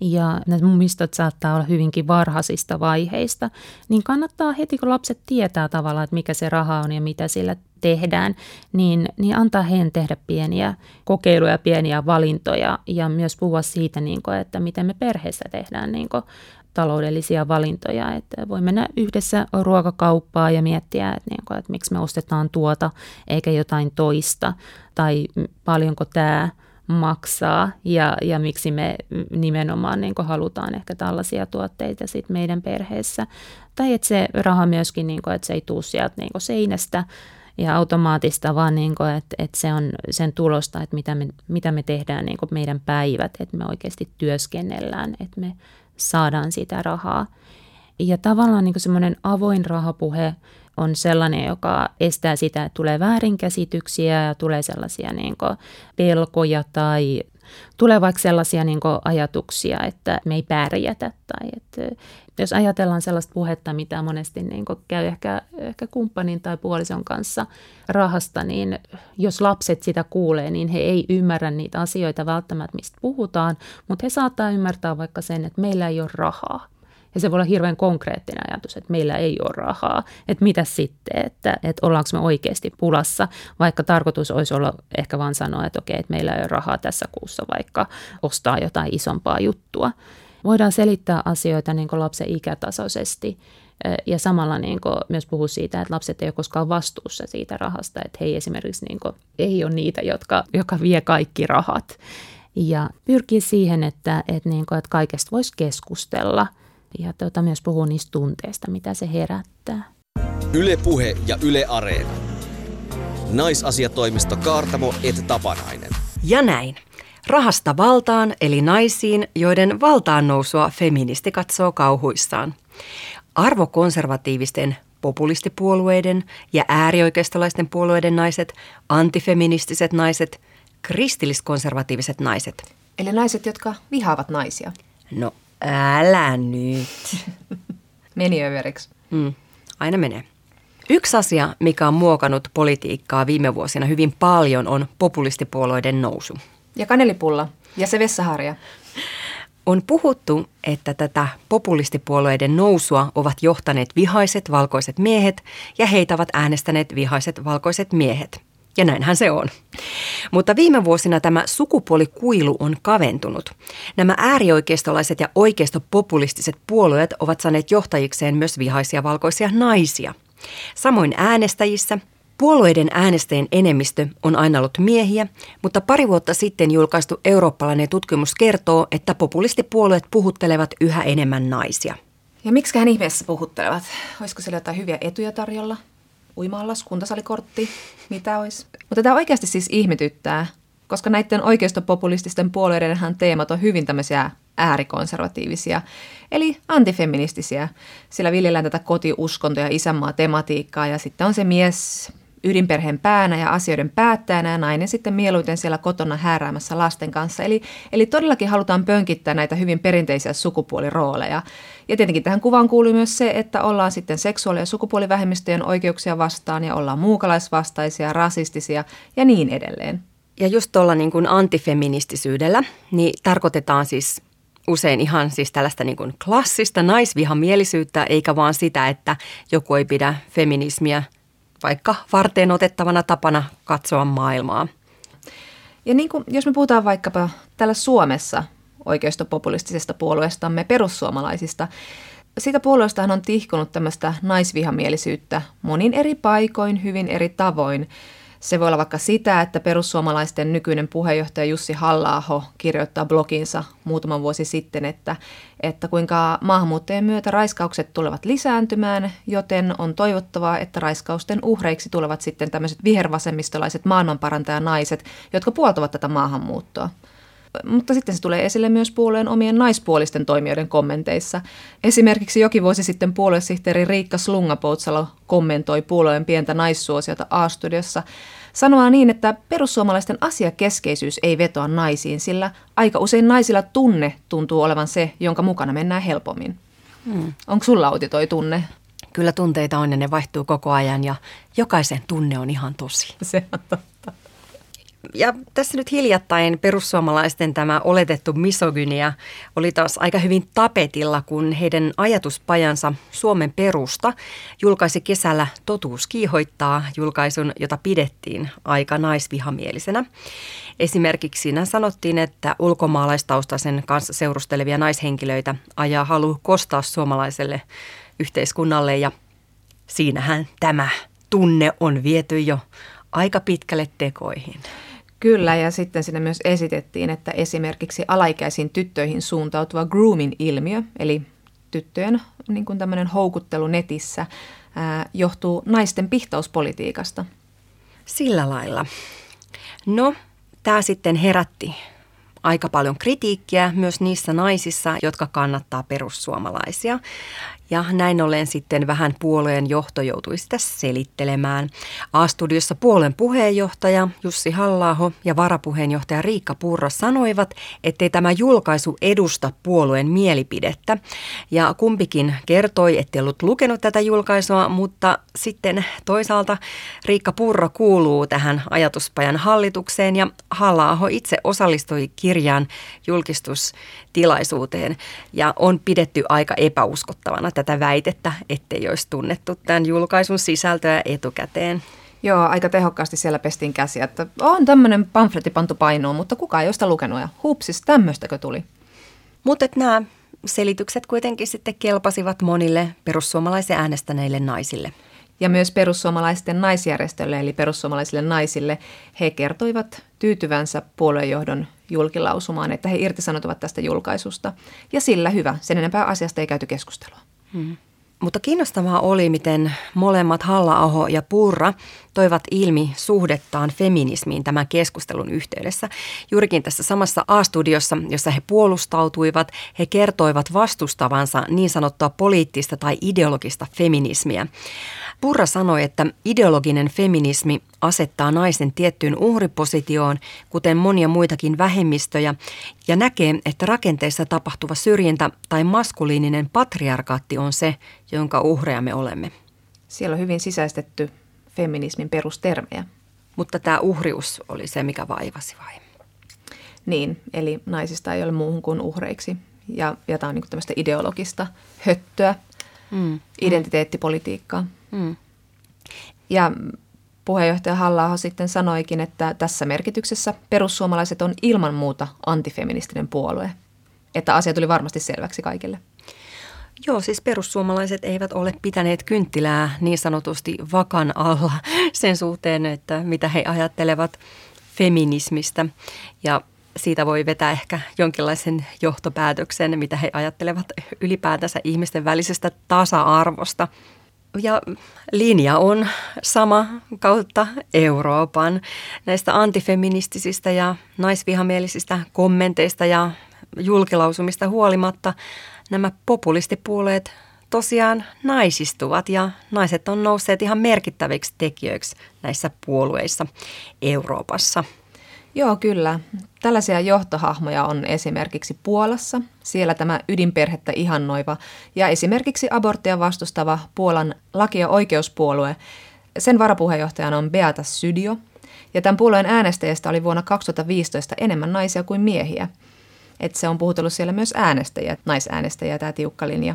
Ja ne muistot saattaa olla hyvinkin varhaisista vaiheista, niin kannattaa heti kun lapset tietää tavallaan, että mikä se raha on ja mitä sillä tehdään, niin, niin antaa heidän tehdä pieniä kokeiluja, pieniä valintoja ja myös puhua siitä, niin kuin, että miten me perheessä tehdään niin kuin, taloudellisia valintoja. Että voi mennä yhdessä ruokakauppaan ja miettiä, että, niin kuin, että miksi me ostetaan tuota eikä jotain toista, tai paljonko tämä maksaa ja, ja miksi me nimenomaan niin halutaan ehkä tällaisia tuotteita sit meidän perheessä. Tai että se raha myöskin, niin kuin, että se ei tule sieltä niin seinästä ja automaattista, vaan niin kuin, että, että se on sen tulosta, että mitä me, mitä me tehdään niin kuin meidän päivät, että me oikeasti työskennellään, että me saadaan sitä rahaa. Ja tavallaan niin semmoinen avoin rahapuhe on sellainen, joka estää sitä, että tulee väärinkäsityksiä ja tulee sellaisia niin pelkoja tai tulee vaikka sellaisia niin ajatuksia, että me ei pärjätä. Tai että jos ajatellaan sellaista puhetta, mitä monesti niin käy ehkä, ehkä kumppanin tai puolison kanssa rahasta, niin jos lapset sitä kuulee, niin he ei ymmärrä niitä asioita välttämättä, mistä puhutaan, mutta he saattaa ymmärtää vaikka sen, että meillä ei ole rahaa. Ja se voi olla hirveän konkreettinen ajatus, että meillä ei ole rahaa. Että mitä sitten, että, että ollaanko me oikeasti pulassa, vaikka tarkoitus olisi olla ehkä vaan sanoa, että okei, että meillä ei ole rahaa tässä kuussa, vaikka ostaa jotain isompaa juttua. Voidaan selittää asioita niin lapsen ikätasoisesti ja samalla niin kuin myös puhua siitä, että lapset ei ole koskaan vastuussa siitä rahasta, että he ei esimerkiksi niin kuin, ei ole niitä, jotka, joka vie kaikki rahat. Ja pyrkii siihen, että, että, niin kuin, että kaikesta voisi keskustella – ja tuota, myös puhuu niistä tunteista, mitä se herättää. Ylepuhe ja Yle Areena. Naisasiatoimisto Kaartamo et Tapanainen. Ja näin. Rahasta valtaan, eli naisiin, joiden valtaan nousua feministi katsoo kauhuissaan. Arvokonservatiivisten populistipuolueiden ja äärioikeistolaisten puolueiden naiset, antifeministiset naiset, kristilliskonservatiiviset naiset. Eli naiset, jotka vihaavat naisia. No Älä nyt. Meni överiksi. Mm, aina menee. Yksi asia, mikä on muokannut politiikkaa viime vuosina hyvin paljon, on populistipuolueiden nousu. Ja kanelipulla ja se vessaharja. On puhuttu, että tätä populistipuolueiden nousua ovat johtaneet vihaiset valkoiset miehet ja heitä ovat äänestäneet vihaiset valkoiset miehet. Ja näinhän se on. Mutta viime vuosina tämä sukupuolikuilu on kaventunut. Nämä äärioikeistolaiset ja oikeistopopulistiset puolueet ovat saaneet johtajikseen myös vihaisia valkoisia naisia. Samoin äänestäjissä Puolueiden äänestäjien enemmistö on aina ollut miehiä, mutta pari vuotta sitten julkaistu eurooppalainen tutkimus kertoo, että populistipuolueet puhuttelevat yhä enemmän naisia. Ja miksi hän ihmeessä puhuttelevat? Olisiko siellä jotain hyviä etuja tarjolla? Uimaallas, kuntasalikortti, mitä olisi? Mutta tämä oikeasti siis ihmetyttää, koska näiden oikeistopopulististen puolueidenhan teemat on hyvin tämmöisiä äärikonservatiivisia, eli antifeministisiä. Sillä viljellään tätä kotiuskonto- ja isänmaa tematiikkaa ja sitten on se mies ydinperheen päänä ja asioiden päättäjänä ja nainen sitten mieluiten siellä kotona hääräämässä lasten kanssa. Eli, eli todellakin halutaan pönkittää näitä hyvin perinteisiä sukupuolirooleja. Ja tietenkin tähän kuvaan kuuluu myös se, että ollaan sitten seksuaali- ja sukupuolivähemmistöjen oikeuksia vastaan ja ollaan muukalaisvastaisia, rasistisia ja niin edelleen. Ja just tuolla niin kuin antifeministisyydellä, niin tarkoitetaan siis usein ihan siis tällaista niin kuin klassista naisvihamielisyyttä, eikä vaan sitä, että joku ei pidä feminismiä vaikka varteen otettavana tapana katsoa maailmaa. Ja niin kuin, jos me puhutaan vaikkapa täällä Suomessa oikeistopopulistisesta puolueestamme perussuomalaisista, siitä puolueestahan on tihkunut tämmöistä naisvihamielisyyttä monin eri paikoin, hyvin eri tavoin. Se voi olla vaikka sitä, että perussuomalaisten nykyinen puheenjohtaja Jussi halla kirjoittaa bloginsa muutaman vuosi sitten, että, että kuinka maahanmuuttajien myötä raiskaukset tulevat lisääntymään, joten on toivottavaa, että raiskausten uhreiksi tulevat sitten tämmöiset vihervasemmistolaiset maailmanparantajanaiset, jotka puoltavat tätä maahanmuuttoa mutta sitten se tulee esille myös puolueen omien naispuolisten toimijoiden kommenteissa. Esimerkiksi jokin vuosi sitten puoluesihteeri Riikka Slungapoutsalo kommentoi puolueen pientä naissuosiota A-studiossa sanoa niin, että perussuomalaisten asiakeskeisyys ei vetoa naisiin, sillä aika usein naisilla tunne tuntuu olevan se, jonka mukana mennään helpommin. Hmm. Onko sulla Outi toi tunne? Kyllä tunteita on ja ne vaihtuu koko ajan ja jokaisen tunne on ihan tosi. Se on totta ja tässä nyt hiljattain perussuomalaisten tämä oletettu misogynia oli taas aika hyvin tapetilla, kun heidän ajatuspajansa Suomen perusta julkaisi kesällä Totuus kiihoittaa julkaisun, jota pidettiin aika naisvihamielisenä. Esimerkiksi siinä sanottiin, että ulkomaalaistaustaisen kanssa seurustelevia naishenkilöitä ajaa halu kostaa suomalaiselle yhteiskunnalle ja siinähän tämä tunne on viety jo aika pitkälle tekoihin. Kyllä, ja sitten sinne myös esitettiin, että esimerkiksi alaikäisiin tyttöihin suuntautuva grooming-ilmiö, eli tyttöjen niin kuin tämmöinen houkuttelu netissä, ää, johtuu naisten pihtauspolitiikasta. Sillä lailla. No, tämä sitten herätti aika paljon kritiikkiä myös niissä naisissa, jotka kannattaa perussuomalaisia. Ja näin ollen sitten vähän puolueen johto joutui sitä selittelemään. A-studiossa puolueen puheenjohtaja Jussi Hallaho ja varapuheenjohtaja Riikka Purra sanoivat, ettei tämä julkaisu edusta puolueen mielipidettä. Ja kumpikin kertoi, ettei ollut lukenut tätä julkaisua, mutta sitten toisaalta Riikka Purra kuuluu tähän ajatuspajan hallitukseen ja Hallaho itse osallistui kirjaan julkistustilaisuuteen ja on pidetty aika epäuskottavana tätä väitettä, ettei olisi tunnettu tämän julkaisun sisältöä etukäteen. Joo, aika tehokkaasti siellä pestiin käsiä, että on tämmöinen pamfletti pantu painuun, mutta kukaan ei ole sitä lukenut ja hupsis, tämmöistäkö tuli? Mutta nämä selitykset kuitenkin sitten kelpasivat monille perussuomalaisen äänestäneille naisille. Ja myös perussuomalaisten naisjärjestölle, eli perussuomalaisille naisille, he kertoivat tyytyvänsä puoluejohdon julkilausumaan, että he irtisanoutuvat tästä julkaisusta. Ja sillä hyvä, sen enempää asiasta ei käyty keskustelua. Hmm. Mutta kiinnostavaa oli, miten molemmat halla ja Purra toivat ilmi suhdettaan feminismiin tämän keskustelun yhteydessä. Juurikin tässä samassa A-studiossa, jossa he puolustautuivat, he kertoivat vastustavansa niin sanottua poliittista tai ideologista feminismiä. Purra sanoi, että ideologinen feminismi asettaa naisen tiettyyn uhripositioon, kuten monia muitakin vähemmistöjä, ja näkee, että rakenteessa tapahtuva syrjintä tai maskuliininen patriarkaatti on se, jonka uhreja me olemme. Siellä on hyvin sisäistetty feminismin perustermejä. Mutta tämä uhrius oli se, mikä vaivasi vai? Niin, eli naisista ei ole muuhun kuin uhreiksi. Ja, ja tämä on niin tämmöistä ideologista höttöä, mm. identiteettipolitiikkaa. Mm. Ja puheenjohtaja halla sitten sanoikin, että tässä merkityksessä perussuomalaiset on ilman muuta antifeministinen puolue. Että asia tuli varmasti selväksi kaikille. Joo, siis perussuomalaiset eivät ole pitäneet kynttilää niin sanotusti vakan alla sen suhteen, että mitä he ajattelevat feminismistä. Ja siitä voi vetää ehkä jonkinlaisen johtopäätöksen, mitä he ajattelevat ylipäätänsä ihmisten välisestä tasa-arvosta. Ja linja on sama kautta Euroopan näistä antifeministisistä ja naisvihamielisistä kommenteista ja julkilausumista huolimatta nämä populistipuolueet tosiaan naisistuvat ja naiset on nousseet ihan merkittäviksi tekijöiksi näissä puolueissa Euroopassa. Joo, kyllä. Tällaisia johtohahmoja on esimerkiksi Puolassa. Siellä tämä ydinperhettä ihannoiva ja esimerkiksi aborttia vastustava Puolan laki- ja oikeuspuolue. Sen varapuheenjohtajana on Beata Sydio. Ja tämän puolueen äänestäjistä oli vuonna 2015 enemmän naisia kuin miehiä. Et se on puhutellut siellä myös äänestäjiä, naisäänestäjiä tämä tiukka linja.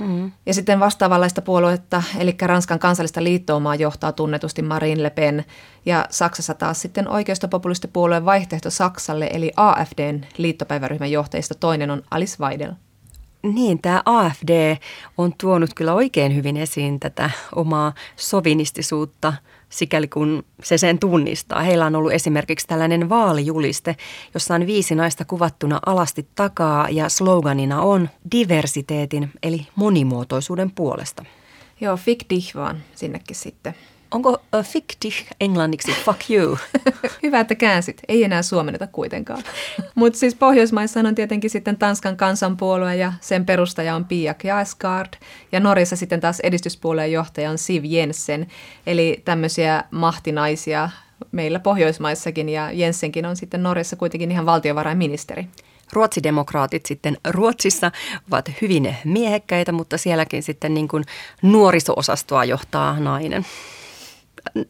Mm. Ja sitten vastaavanlaista puoluetta, eli Ranskan kansallista liittoumaa johtaa tunnetusti Marine Le Pen. Ja Saksassa taas sitten oikeistopopulistipuolueen vaihtoehto Saksalle, eli AFDn liittopäiväryhmän johtajista toinen on Alice Weidel. Niin, tämä AFD on tuonut kyllä oikein hyvin esiin tätä omaa sovinistisuutta – sikäli kun se sen tunnistaa. Heillä on ollut esimerkiksi tällainen vaalijuliste, jossa on viisi naista kuvattuna alasti takaa ja sloganina on diversiteetin eli monimuotoisuuden puolesta. Joo, fick dich vaan sinnekin sitten. Onko uh, fick dich englanniksi fuck you? Hyvä, että käänsit. Ei enää suomenneta kuitenkaan. Mutta siis Pohjoismaissa on tietenkin sitten Tanskan kansanpuolue ja sen perustaja on Pia Kjaersgaard. Ja Norjassa sitten taas edistyspuolueen johtaja on Siv Jensen. Eli tämmöisiä mahtinaisia meillä Pohjoismaissakin ja Jensenkin on sitten Norjassa kuitenkin ihan valtiovarainministeri. Ruotsidemokraatit sitten Ruotsissa ovat hyvin miehekkäitä, mutta sielläkin sitten niin kuin nuoriso-osastoa johtaa nainen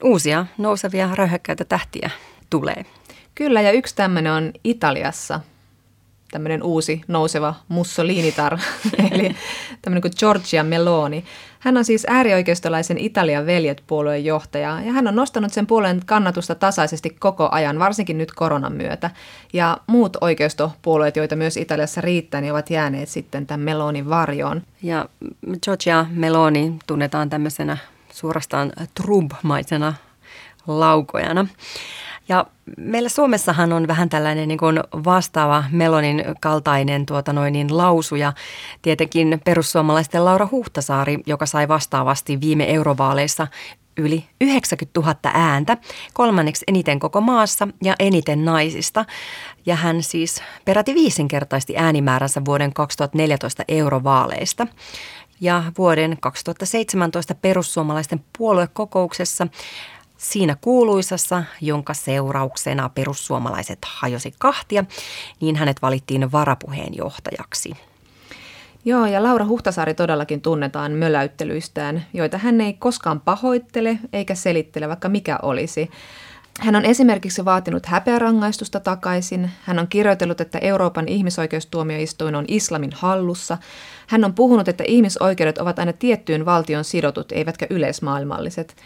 uusia nousevia räyhäkkäitä tähtiä tulee. Kyllä, ja yksi tämmöinen on Italiassa, tämmöinen uusi nouseva Mussolinitar, eli tämmöinen kuin Giorgia Meloni. Hän on siis äärioikeistolaisen Italian veljet-puolueen johtaja, ja hän on nostanut sen puolueen kannatusta tasaisesti koko ajan, varsinkin nyt koronan myötä. Ja muut oikeistopuolueet, joita myös Italiassa riittää, niin ovat jääneet sitten tämän Melonin varjoon. Ja Giorgia Meloni tunnetaan tämmöisenä suorastaan Trump-maisena laukojana. Ja meillä Suomessahan on vähän tällainen niin kuin vastaava Melonin kaltainen tuota noin, niin lausuja. Tietenkin perussuomalaisten Laura Huhtasaari, joka sai vastaavasti viime eurovaaleissa yli 90 000 ääntä, kolmanneksi eniten koko maassa ja eniten naisista. Ja hän siis peräti viisinkertaisti äänimääränsä vuoden 2014 eurovaaleista ja vuoden 2017 perussuomalaisten puoluekokouksessa Siinä kuuluisassa, jonka seurauksena perussuomalaiset hajosi kahtia, niin hänet valittiin varapuheenjohtajaksi. Joo, ja Laura Huhtasaari todellakin tunnetaan möläyttelyistään, joita hän ei koskaan pahoittele eikä selittele, vaikka mikä olisi. Hän on esimerkiksi vaatinut häpeärangaistusta takaisin. Hän on kirjoitellut, että Euroopan ihmisoikeustuomioistuin on islamin hallussa. Hän on puhunut, että ihmisoikeudet ovat aina tiettyyn valtion sidotut, eivätkä yleismaailmalliset.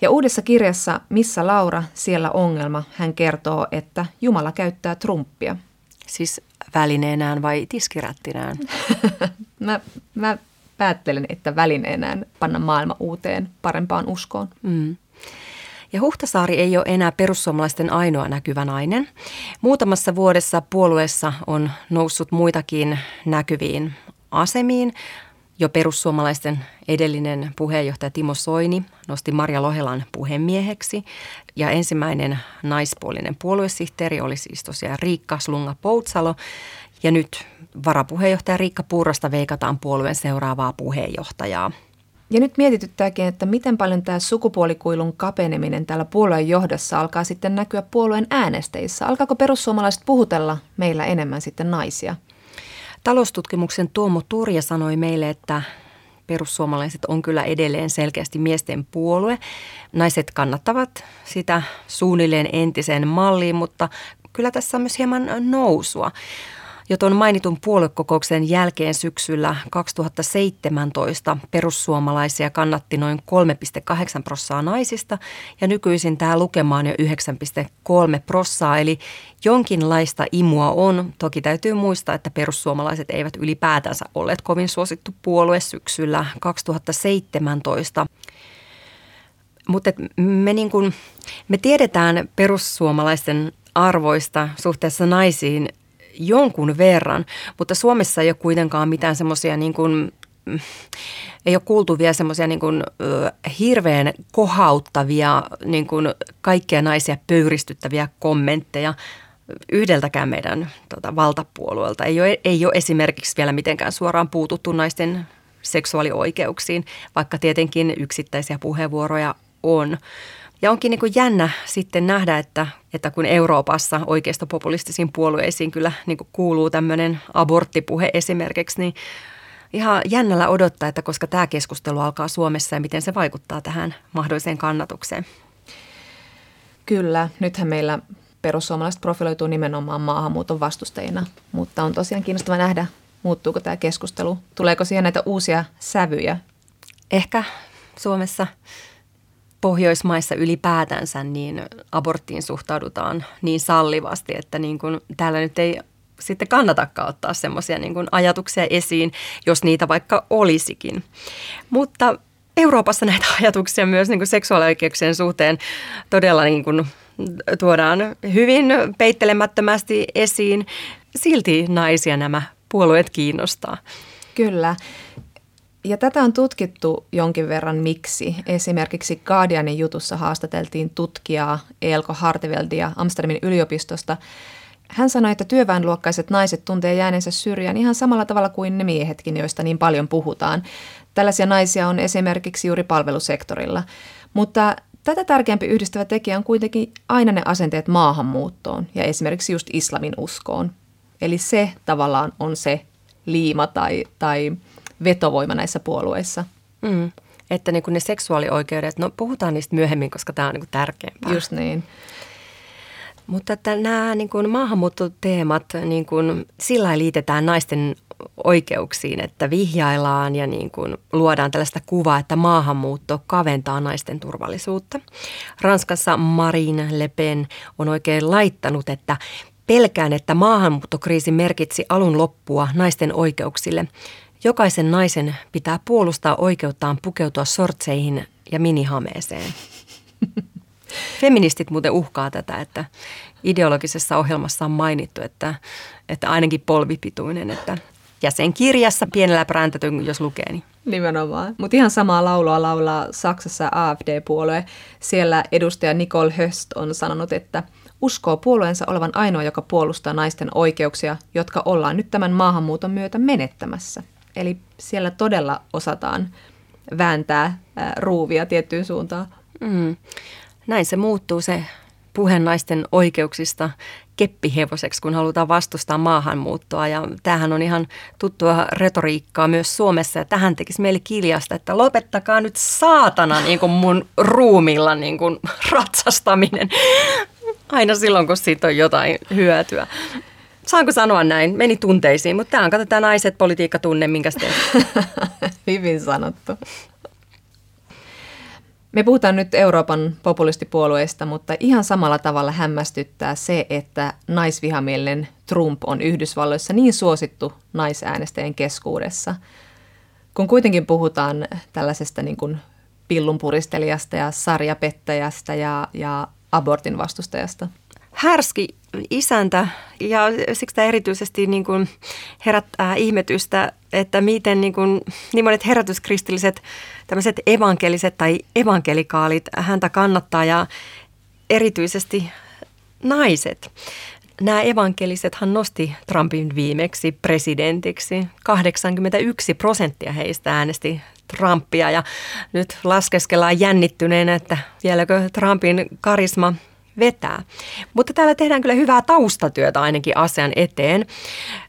Ja uudessa kirjassa Missä Laura, siellä ongelma, hän kertoo, että Jumala käyttää Trumpia. Siis välineenään vai tiskirättinään? mä, mä päättelen, että välineenään panna maailma uuteen, parempaan uskoon. Mm. Ja Huhtasaari ei ole enää perussuomalaisten ainoa näkyvä nainen. Muutamassa vuodessa puolueessa on noussut muitakin näkyviin asemiin. Jo perussuomalaisten edellinen puheenjohtaja Timo Soini nosti Marja Lohelan puhemieheksi ja ensimmäinen naispuolinen puoluesihteeri oli siis tosiaan Riikka Slunga Poutsalo ja nyt varapuheenjohtaja Riikka Puurosta veikataan puolueen seuraavaa puheenjohtajaa. Ja nyt mietityttääkin, että miten paljon tämä sukupuolikuilun kapeneminen täällä puolueen johdossa alkaa sitten näkyä puolueen äänestäjissä. Alkaako perussuomalaiset puhutella meillä enemmän sitten naisia? Taloustutkimuksen Tuomo Turja sanoi meille, että perussuomalaiset on kyllä edelleen selkeästi miesten puolue. Naiset kannattavat sitä suunnilleen entisen malliin, mutta kyllä tässä on myös hieman nousua. Jo tuon mainitun puoluekokouksen jälkeen syksyllä 2017 perussuomalaisia kannatti noin 3,8 prossaa naisista ja nykyisin tämä lukema on jo 9,3 prossaa, eli jonkinlaista imua on. Toki täytyy muistaa, että perussuomalaiset eivät ylipäätänsä olleet kovin suosittu puolue syksyllä 2017. Mutta me, niin kun, me tiedetään perussuomalaisten arvoista suhteessa naisiin jonkun verran, mutta Suomessa ei ole kuitenkaan mitään semmoisia niin kuin, ei ole kuultu vielä semmoisia niin hirveän kohauttavia, niin kuin kaikkia naisia pöyristyttäviä kommentteja yhdeltäkään meidän tota, valtapuolueelta. Ei ole, ei ole esimerkiksi vielä mitenkään suoraan puututtu naisten seksuaalioikeuksiin, vaikka tietenkin yksittäisiä puheenvuoroja on. Ja onkin niin kuin jännä sitten nähdä, että, että kun Euroopassa oikeistopopulistisiin puolueisiin kyllä niin kuin kuuluu tämmöinen aborttipuhe esimerkiksi, niin ihan jännällä odottaa, että koska tämä keskustelu alkaa Suomessa ja miten se vaikuttaa tähän mahdolliseen kannatukseen. Kyllä, nythän meillä perussuomalaiset profiloituu nimenomaan maahanmuuton vastustajina, mutta on tosiaan kiinnostava nähdä, muuttuuko tämä keskustelu, tuleeko siihen näitä uusia sävyjä. Ehkä Suomessa Pohjoismaissa ylipäätänsä niin aborttiin suhtaudutaan niin sallivasti, että niin kuin täällä nyt ei sitten kannatakaan ottaa semmoisia niin ajatuksia esiin, jos niitä vaikka olisikin. Mutta Euroopassa näitä ajatuksia myös niin kuin seksuaalioikeuksien suhteen todella niin kuin tuodaan hyvin peittelemättömästi esiin. Silti naisia nämä puolueet kiinnostaa. Kyllä. Ja tätä on tutkittu jonkin verran miksi. Esimerkiksi Guardianin jutussa haastateltiin tutkijaa Elko Harteveldia Amsterdamin yliopistosta. Hän sanoi, että työväenluokkaiset naiset tuntee jääneensä syrjään ihan samalla tavalla kuin ne miehetkin, joista niin paljon puhutaan. Tällaisia naisia on esimerkiksi juuri palvelusektorilla. Mutta tätä tärkeämpi yhdistävä tekijä on kuitenkin aina ne asenteet maahanmuuttoon ja esimerkiksi just islamin uskoon. Eli se tavallaan on se liima tai, tai vetovoima näissä puolueissa. Mm. Että niin kuin ne seksuaalioikeudet, no puhutaan niistä myöhemmin, koska tämä on niin tärkeämpää. Just niin. Mutta että nämä niin kuin maahanmuuttoteemat, niin kuin, sillä liitetään naisten oikeuksiin, että vihjaillaan ja niin kuin luodaan tällaista kuvaa, että maahanmuutto kaventaa naisten turvallisuutta. Ranskassa Marine Le Pen on oikein laittanut, että pelkään, että maahanmuuttokriisi merkitsi alun loppua naisten oikeuksille. Jokaisen naisen pitää puolustaa oikeuttaan pukeutua sortseihin ja minihameeseen. Feministit muuten uhkaa tätä, että ideologisessa ohjelmassa on mainittu, että, että ainakin polvipituinen, että jäsenkirjassa pienellä präntätyn, jos lukee. Niin. Nimenomaan. Mutta ihan samaa laulua laulaa Saksassa AFD-puolue. Siellä edustaja Nicole Höst on sanonut, että uskoo puolueensa olevan ainoa, joka puolustaa naisten oikeuksia, jotka ollaan nyt tämän maahanmuuton myötä menettämässä. Eli siellä todella osataan vääntää ruuvia tiettyyn suuntaan. Mm. Näin se muuttuu se puhe naisten oikeuksista keppihevoseksi, kun halutaan vastustaa maahanmuuttoa. Ja tämähän on ihan tuttua retoriikkaa myös Suomessa. Ja tähän tekisi meille kiljasta, että lopettakaa nyt saatana niin kuin mun ruumilla niin kuin ratsastaminen. Aina silloin, kun siitä on jotain hyötyä. Saanko sanoa näin? Meni tunteisiin, mutta tämä on, katsotaan naiset, politiikka, tunne, minkä Hyvin sanottu. Me puhutaan nyt Euroopan populistipuolueista, mutta ihan samalla tavalla hämmästyttää se, että naisvihamielinen Trump on Yhdysvalloissa niin suosittu naisäänestäjien keskuudessa. Kun kuitenkin puhutaan tällaisesta niin kuin pillunpuristelijasta ja sarjapettäjästä ja, ja abortin vastustajasta. Härski isäntä ja siksi tämä erityisesti niin kuin herättää ihmetystä, että miten niin, kuin, niin monet herätyskristilliset tämmöiset evankeliset tai evankelikaalit häntä kannattaa ja erityisesti naiset. Nämä evankelisethan nosti Trumpin viimeksi presidentiksi. 81 prosenttia heistä äänesti Trumpia ja nyt laskeskellaan jännittyneenä, että vieläkö Trumpin karisma vetää. Mutta täällä tehdään kyllä hyvää taustatyötä ainakin asian eteen.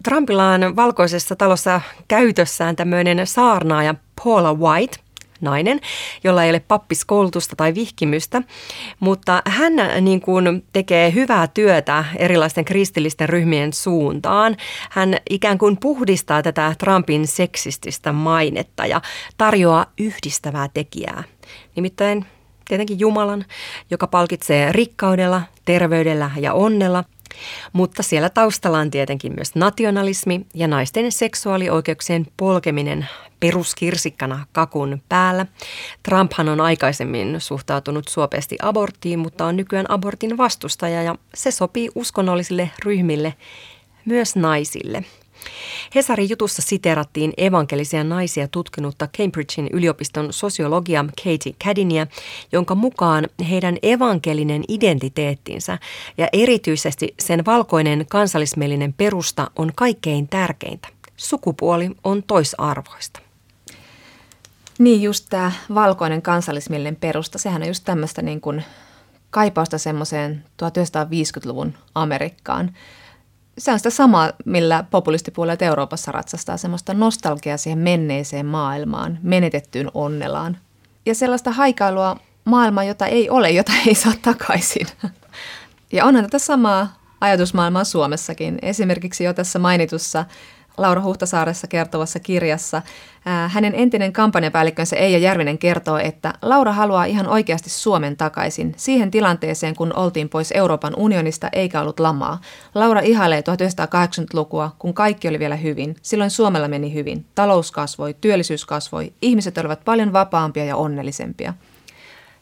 Trumpilla on valkoisessa talossa käytössään tämmöinen saarnaaja Paula White, nainen, jolla ei ole pappiskoulutusta tai vihkimystä, mutta hän niin kuin tekee hyvää työtä erilaisten kristillisten ryhmien suuntaan. Hän ikään kuin puhdistaa tätä Trumpin seksististä mainetta ja tarjoaa yhdistävää tekijää. Nimittäin tietenkin Jumalan, joka palkitsee rikkaudella, terveydellä ja onnella, mutta siellä taustalla on tietenkin myös nationalismi ja naisten seksuaalioikeuksien polkeminen peruskirsikkana kakun päällä. Trumphan on aikaisemmin suhtautunut suopeasti aborttiin, mutta on nykyään abortin vastustaja ja se sopii uskonnollisille ryhmille, myös naisille. Hesarin jutussa siterattiin evankelisia naisia tutkinutta Cambridgein yliopiston sosiologia Katie Cadinia, jonka mukaan heidän evankelinen identiteettinsä ja erityisesti sen valkoinen kansallismielinen perusta on kaikkein tärkeintä. Sukupuoli on toisarvoista. Niin just tämä valkoinen kansallismielinen perusta, sehän on just tämmöistä niin kuin kaipausta semmoiseen 1950-luvun Amerikkaan se on sitä samaa, millä populistipuolet Euroopassa ratsastaa, semmoista nostalgiaa siihen menneeseen maailmaan, menetettyyn onnelaan. Ja sellaista haikailua maailmaa, jota ei ole, jota ei saa takaisin. Ja onhan tätä samaa ajatusmaailmaa Suomessakin. Esimerkiksi jo tässä mainitussa Laura Huhtasaaressa kertovassa kirjassa. Hänen entinen kampanjapäällikkönsä Eija Järvinen kertoo, että Laura haluaa ihan oikeasti Suomen takaisin, siihen tilanteeseen, kun oltiin pois Euroopan unionista eikä ollut lamaa. Laura ihailee 1980-lukua, kun kaikki oli vielä hyvin. Silloin Suomella meni hyvin. Talous kasvoi, työllisyys kasvoi, ihmiset olivat paljon vapaampia ja onnellisempia.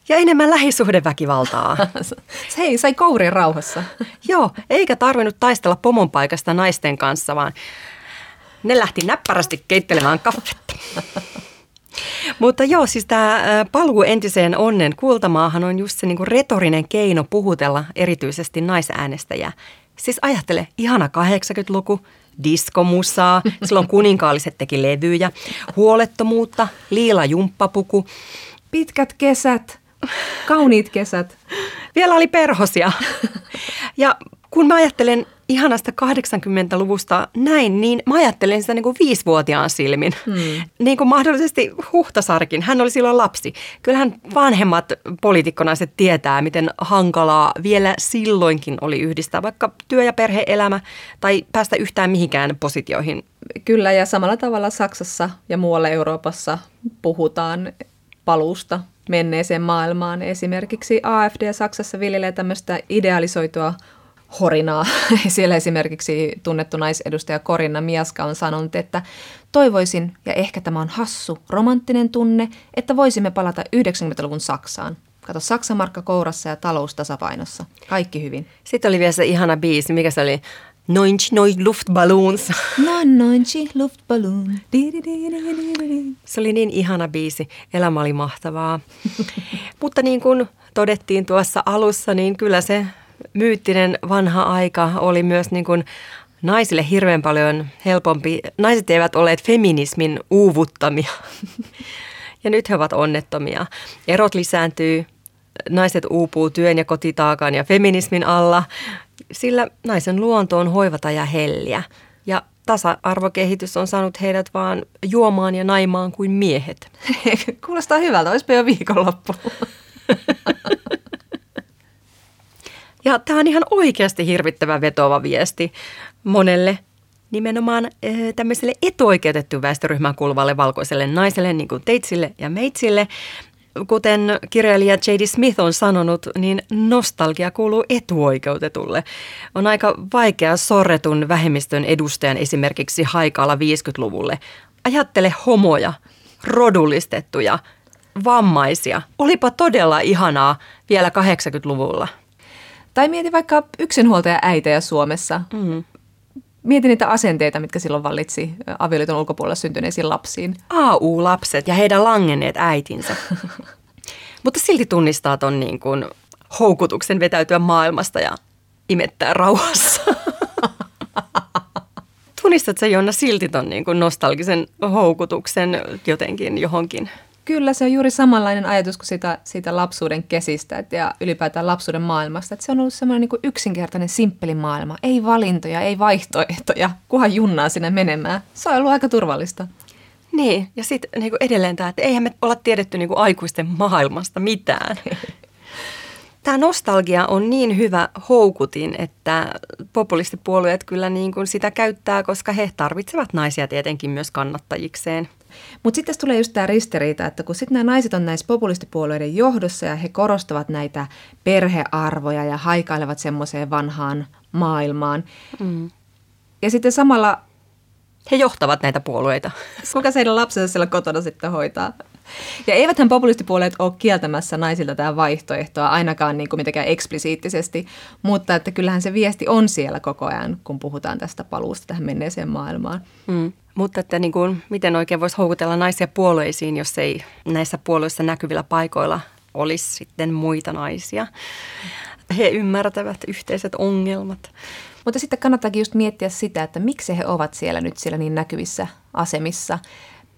Ja enemmän lähisuhdeväkivaltaa. Hei, sai kourien rauhassa. Joo, eikä tarvinnut taistella pomon paikasta naisten kanssa, vaan ne lähti näppärästi keittelemään kaffetta. Mutta joo, siis tämä paluu entiseen onnen kultamaahan on just se niinku retorinen keino puhutella erityisesti naisäänestäjää. Siis ajattele, ihana 80-luku, diskomusaa, silloin kuninkaalliset teki levyjä, huolettomuutta, liila jumppapuku. Pitkät kesät, kauniit kesät. Vielä oli perhosia. Ja kun mä ajattelen ihanasta 80-luvusta näin, niin mä ajattelen sitä niin kuin viisivuotiaan silmin. Hmm. Niin kuin mahdollisesti Huhtasarkin, hän oli silloin lapsi. Kyllähän vanhemmat poliitikkonaiset tietää, miten hankalaa vielä silloinkin oli yhdistää vaikka työ- ja perheelämä tai päästä yhtään mihinkään positioihin. Kyllä, ja samalla tavalla Saksassa ja muualla Euroopassa puhutaan paluusta menneeseen maailmaan. Esimerkiksi AFD Saksassa viljelee tämmöistä idealisoitua horinaa. Siellä esimerkiksi tunnettu naisedustaja Korinna Miaska on sanonut, että toivoisin, ja ehkä tämä on hassu, romanttinen tunne, että voisimme palata 90-luvun Saksaan. Kato, Saksamarkka kourassa ja talous tasapainossa. Kaikki hyvin. Sitten oli vielä se ihana biisi, mikä se oli? Noinchi noin luftballons. Noin noinchi luftballon. Se oli niin ihana biisi. Elämä oli mahtavaa. Mutta niin kuin todettiin tuossa alussa, niin kyllä se myyttinen vanha aika oli myös niin kuin naisille hirveän paljon helpompi. Naiset eivät olleet feminismin uuvuttamia ja nyt he ovat onnettomia. Erot lisääntyy, naiset uupuu työn ja kotitaakan ja feminismin alla, sillä naisen luonto on hoivata ja helliä. Ja tasa-arvokehitys on saanut heidät vaan juomaan ja naimaan kuin miehet. Kuulostaa hyvältä, olisipa jo viikonloppu. Ja tämä on ihan oikeasti hirvittävä vetova viesti monelle nimenomaan äh, tämmöiselle etuoikeutettu väestöryhmään kuuluvalle valkoiselle naiselle, niin kuin teitsille ja meitsille. Kuten kirjailija J.D. Smith on sanonut, niin nostalgia kuuluu etuoikeutetulle. On aika vaikea sorretun vähemmistön edustajan esimerkiksi haikaalla 50-luvulle. Ajattele homoja, rodullistettuja, vammaisia. Olipa todella ihanaa vielä 80-luvulla. Tai mieti vaikka yksinhuoltaja äitejä Suomessa. Mm. Mieti niitä asenteita, mitkä silloin vallitsi avioliiton ulkopuolella syntyneisiin lapsiin. AU-lapset ja heidän langenneet äitinsä. Mutta silti tunnistaa ton niin kuin houkutuksen vetäytyä maailmasta ja imettää rauhassa. Tunnistatko Jonna silti ton niin kuin nostalgisen houkutuksen jotenkin johonkin? Kyllä, se on juuri samanlainen ajatus kuin siitä, siitä lapsuuden kesistä et, ja ylipäätään lapsuuden maailmasta. Et se on ollut semmoinen niin yksinkertainen, simppeli maailma. Ei valintoja, ei vaihtoehtoja, kunhan junnaa sinne menemään. Se on ollut aika turvallista. Niin, ja sitten niin edelleen tämä, että eihän me olla tiedetty niin aikuisten maailmasta mitään. Tämä nostalgia on niin hyvä houkutin, että populistipuolueet kyllä niin kuin sitä käyttää, koska he tarvitsevat naisia tietenkin myös kannattajikseen. Mutta sitten tulee just tämä ristiriita, että kun sitten nämä naiset on näissä populistipuolueiden johdossa ja he korostavat näitä perhearvoja ja haikailevat semmoiseen vanhaan maailmaan. Mm. Ja sitten samalla... He johtavat näitä puolueita. Kuka heidän lapsensa siellä kotona sitten hoitaa? Ja eiväthän populistipuolet ole kieltämässä naisilta tämä vaihtoehtoa, ainakaan niin kuin mitenkään eksplisiittisesti, mutta että kyllähän se viesti on siellä koko ajan, kun puhutaan tästä paluusta tähän menneeseen maailmaan. Mm. Mutta että niin kuin, miten oikein voisi houkutella naisia puolueisiin, jos ei näissä puolueissa näkyvillä paikoilla olisi sitten muita naisia. He ymmärtävät yhteiset ongelmat. Mutta sitten kannattaakin just miettiä sitä, että miksi he ovat siellä nyt siellä niin näkyvissä asemissa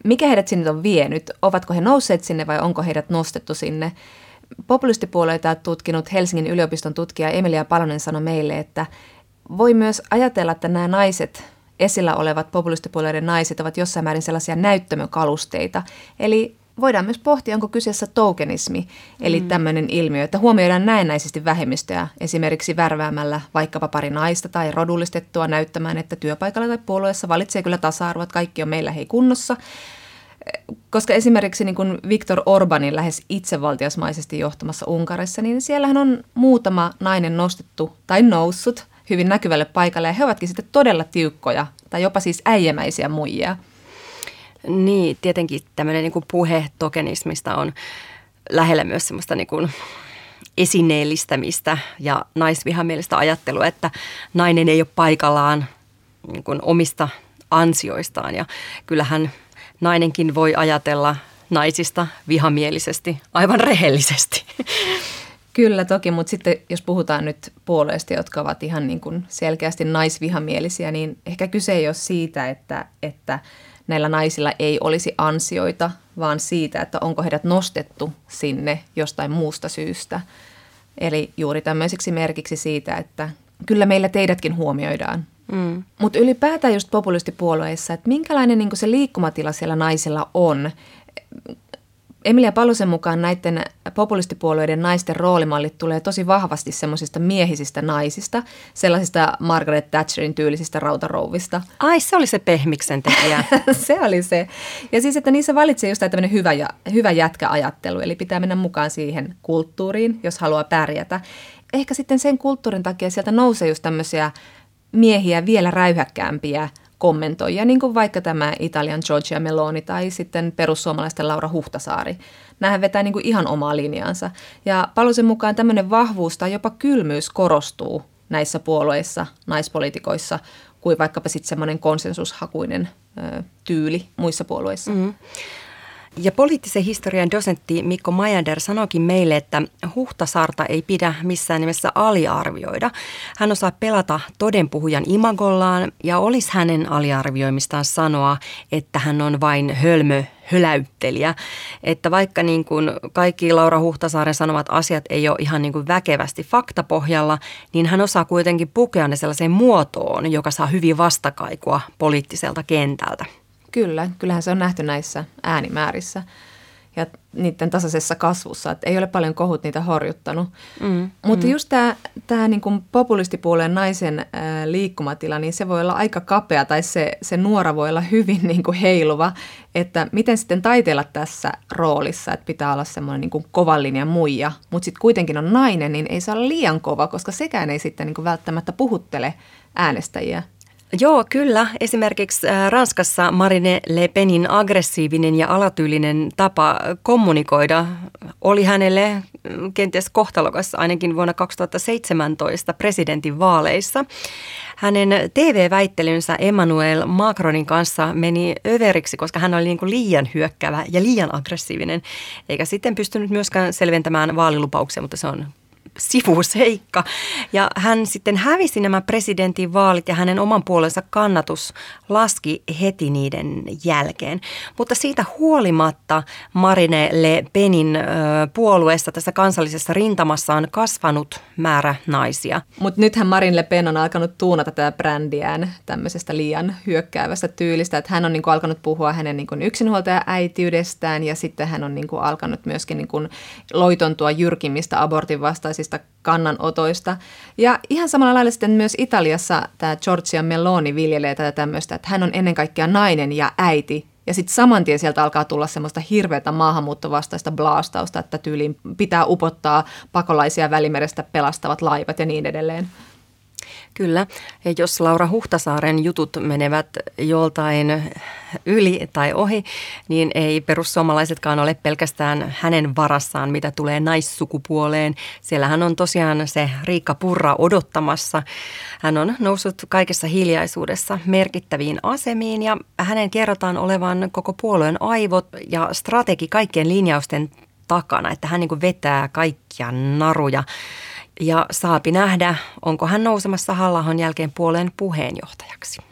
mikä heidät sinne on vienyt? Ovatko he nousseet sinne vai onko heidät nostettu sinne? Populistipuolueita tutkinut Helsingin yliopiston tutkija Emilia Palonen sanoi meille, että voi myös ajatella, että nämä naiset, esillä olevat populistipuolueiden naiset ovat jossain määrin sellaisia näyttömökalusteita. Eli voidaan myös pohtia, onko kyseessä tokenismi, eli mm. tämmöinen ilmiö, että huomioidaan näennäisesti vähemmistöä, esimerkiksi värväämällä vaikkapa pari naista tai rodullistettua näyttämään, että työpaikalla tai puolueessa valitsee kyllä tasa-arvo, että kaikki on meillä hei kunnossa. Koska esimerkiksi niin kuin Viktor Orbanin lähes itsevaltiasmaisesti johtamassa Unkarissa, niin siellähän on muutama nainen nostettu tai noussut hyvin näkyvälle paikalle, ja he ovatkin sitten todella tiukkoja tai jopa siis äijämäisiä muijia. Niin, tietenkin tämmöinen niin kuin puhe tokenismista on lähellä myös semmoista niin kuin esineellistämistä ja naisvihamielistä ajattelua, että nainen ei ole paikallaan niin kuin omista ansioistaan. Ja kyllähän nainenkin voi ajatella naisista vihamielisesti, aivan rehellisesti. Kyllä toki, mutta sitten jos puhutaan nyt puolueista, jotka ovat ihan niin kuin selkeästi naisvihamielisiä, niin ehkä kyse ei ole siitä, että, että – näillä naisilla ei olisi ansioita, vaan siitä, että onko heidät nostettu sinne jostain muusta syystä. Eli juuri tämmöiseksi merkiksi siitä, että kyllä meillä teidätkin huomioidaan. Mm. Mutta ylipäätään just populistipuolueissa, että minkälainen niin se liikkumatila siellä naisilla on. Emilia Palosen mukaan näiden populistipuolueiden naisten roolimallit tulee tosi vahvasti semmoisista miehisistä naisista, sellaisista Margaret Thatcherin tyylisistä rautarouvista. Ai, se oli se pehmiksen tekijä. se oli se. Ja siis, että niissä valitsee just tämmöinen hyvä, ja, hyvä jätkäajattelu, eli pitää mennä mukaan siihen kulttuuriin, jos haluaa pärjätä. Ehkä sitten sen kulttuurin takia sieltä nousee just tämmöisiä miehiä vielä räyhäkkäämpiä – kommentoijia, niin kuin vaikka tämä Italian Giorgia Meloni tai sitten perussuomalaisten Laura Huhtasaari. Nämähän vetää niin kuin ihan omaa linjaansa. Ja Palosen mukaan tämmöinen vahvuus tai jopa kylmyys korostuu näissä puolueissa, naispolitikoissa, kuin vaikkapa sitten semmoinen konsensushakuinen ö, tyyli muissa puolueissa. Mm-hmm. Ja poliittisen historian dosentti Mikko Majander sanoikin meille, että Huhtasaarta ei pidä missään nimessä aliarvioida. Hän osaa pelata todenpuhujan imagollaan ja olisi hänen aliarvioimistaan sanoa, että hän on vain hölmö höläyttelijä. Että vaikka niin kuin kaikki Laura Huhtasaaren sanomat asiat ei ole ihan niin kuin väkevästi faktapohjalla, niin hän osaa kuitenkin pukea ne sellaiseen muotoon, joka saa hyvin vastakaikua poliittiselta kentältä. Kyllä, kyllähän se on nähty näissä äänimäärissä ja niiden tasaisessa kasvussa, että ei ole paljon kohut niitä horjuttanut. Mm, Mutta mm. just tämä tää niinku populistipuolen naisen ää, liikkumatila, niin se voi olla aika kapea tai se, se nuora voi olla hyvin niinku heiluva, että miten sitten taiteella tässä roolissa, että pitää olla semmoinen niinku kovan linjan muija, mutta sitten kuitenkin on nainen, niin ei saa liian kova, koska sekään ei sitten niinku välttämättä puhuttele äänestäjiä. Joo, kyllä. Esimerkiksi äh, Ranskassa Marine Le Penin aggressiivinen ja alatyylinen tapa kommunikoida oli hänelle mm, kenties kohtalokas ainakin vuonna 2017 presidentin vaaleissa. Hänen TV-väittelynsä Emmanuel Macronin kanssa meni överiksi, koska hän oli niin kuin liian hyökkävä ja liian aggressiivinen, eikä sitten pystynyt myöskään selventämään vaalilupauksia, mutta se on sivuseikka. Ja hän sitten hävisi nämä presidentin vaalit ja hänen oman puolensa kannatus laski heti niiden jälkeen. Mutta siitä huolimatta Marine Le Penin puolueessa tässä kansallisessa rintamassa on kasvanut määrä naisia. Mutta nythän Marine Le Pen on alkanut tuunata tätä brändiään tämmöisestä liian hyökkäävästä tyylistä, että hän on niinku alkanut puhua hänen niinku yksinhuoltaja-äitiydestään ja sitten hän on niinku alkanut myöskin niinku loitontua jyrkimmistä abortin vastaisista kannanotoista. Ja ihan samalla lailla sitten myös Italiassa tämä Giorgia Meloni viljelee tätä tämmöistä, että hän on ennen kaikkea nainen ja äiti. Ja sitten saman tien sieltä alkaa tulla semmoista hirveätä maahanmuuttovastaista blastausta, että tyyliin pitää upottaa pakolaisia välimerestä pelastavat laivat ja niin edelleen. Kyllä, ja jos Laura Huhtasaaren jutut menevät joltain yli tai ohi, niin ei perussuomalaisetkaan ole pelkästään hänen varassaan, mitä tulee naissukupuoleen. Siellähän on tosiaan se Riikka Purra odottamassa. Hän on noussut kaikessa hiljaisuudessa merkittäviin asemiin ja hänen kerrotaan olevan koko puolueen aivot ja strategi kaikkien linjausten takana, että hän niin vetää kaikkia naruja ja saapi nähdä, onko hän nousemassa Hallahon jälkeen puolen puheenjohtajaksi.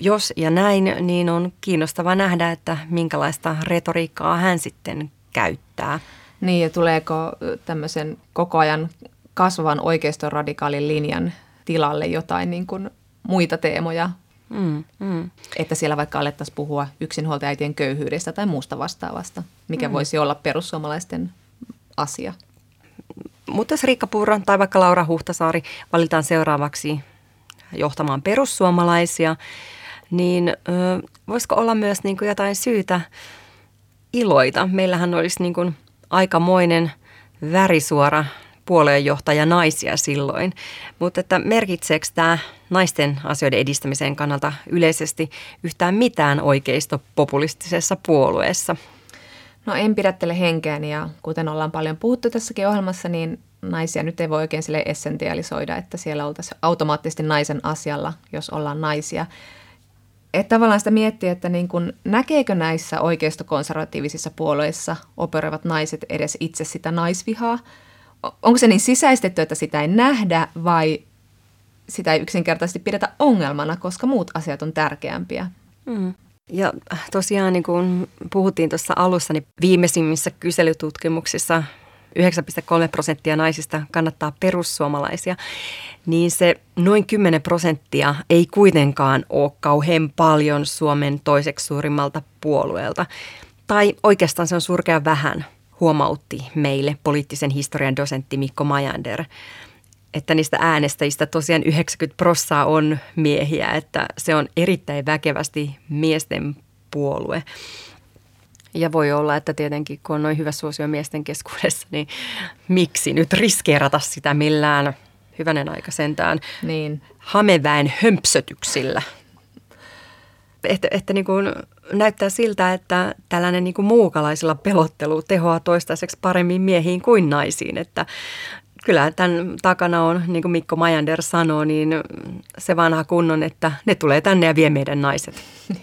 Jos ja näin, niin on kiinnostava nähdä, että minkälaista retoriikkaa hän sitten käyttää. Niin, ja tuleeko tämmöisen koko ajan kasvavan oikeiston radikaalin linjan tilalle jotain niin kuin muita teemoja, mm, mm. että siellä vaikka alettaisiin puhua yksinhuoltajäitien köyhyydestä tai muusta vastaavasta, mikä mm. voisi olla perussuomalaisten asia. Mutta jos Riikka Purra tai vaikka Laura Huhtasaari valitaan seuraavaksi johtamaan perussuomalaisia, niin ö, voisiko olla myös niin kuin jotain syytä iloita? Meillähän olisi niin kuin aikamoinen värisuora puolueenjohtaja naisia silloin, mutta että merkitseekö tämä naisten asioiden edistämisen kannalta yleisesti yhtään mitään oikeisto populistisessa puolueessa? No en pidättele henkeäni ja kuten ollaan paljon puhuttu tässäkin ohjelmassa, niin naisia nyt ei voi oikein sille essentialisoida, että siellä oltaisiin automaattisesti naisen asialla, jos ollaan naisia. Että tavallaan sitä miettiä, että niin kun, näkeekö näissä oikeistokonservatiivisissa puolueissa operoivat naiset edes itse sitä naisvihaa? Onko se niin sisäistetty, että sitä ei nähdä vai sitä ei yksinkertaisesti pidetä ongelmana, koska muut asiat on tärkeämpiä? Mm. Ja tosiaan niin kuin puhuttiin tuossa alussa, niin viimeisimmissä kyselytutkimuksissa 9,3 prosenttia naisista kannattaa perussuomalaisia, niin se noin 10 prosenttia ei kuitenkaan ole kauhean paljon Suomen toiseksi suurimmalta puolueelta. Tai oikeastaan se on surkea vähän, huomautti meille poliittisen historian dosentti Mikko Majander että niistä äänestäjistä tosiaan 90 prossaa on miehiä, että se on erittäin väkevästi miesten puolue. Ja voi olla, että tietenkin kun on noin hyvä suosio miesten keskuudessa, niin miksi nyt riskeerata sitä millään hyvänen aika sentään niin. hameväen hömpsötyksillä. Että, että niin kuin näyttää siltä, että tällainen niin kuin muukalaisilla pelottelu tehoaa toistaiseksi paremmin miehiin kuin naisiin. Että kyllä tämän takana on, niin kuin Mikko Majander sanoo, niin se vanha kunnon, että ne tulee tänne ja vie meidän naiset.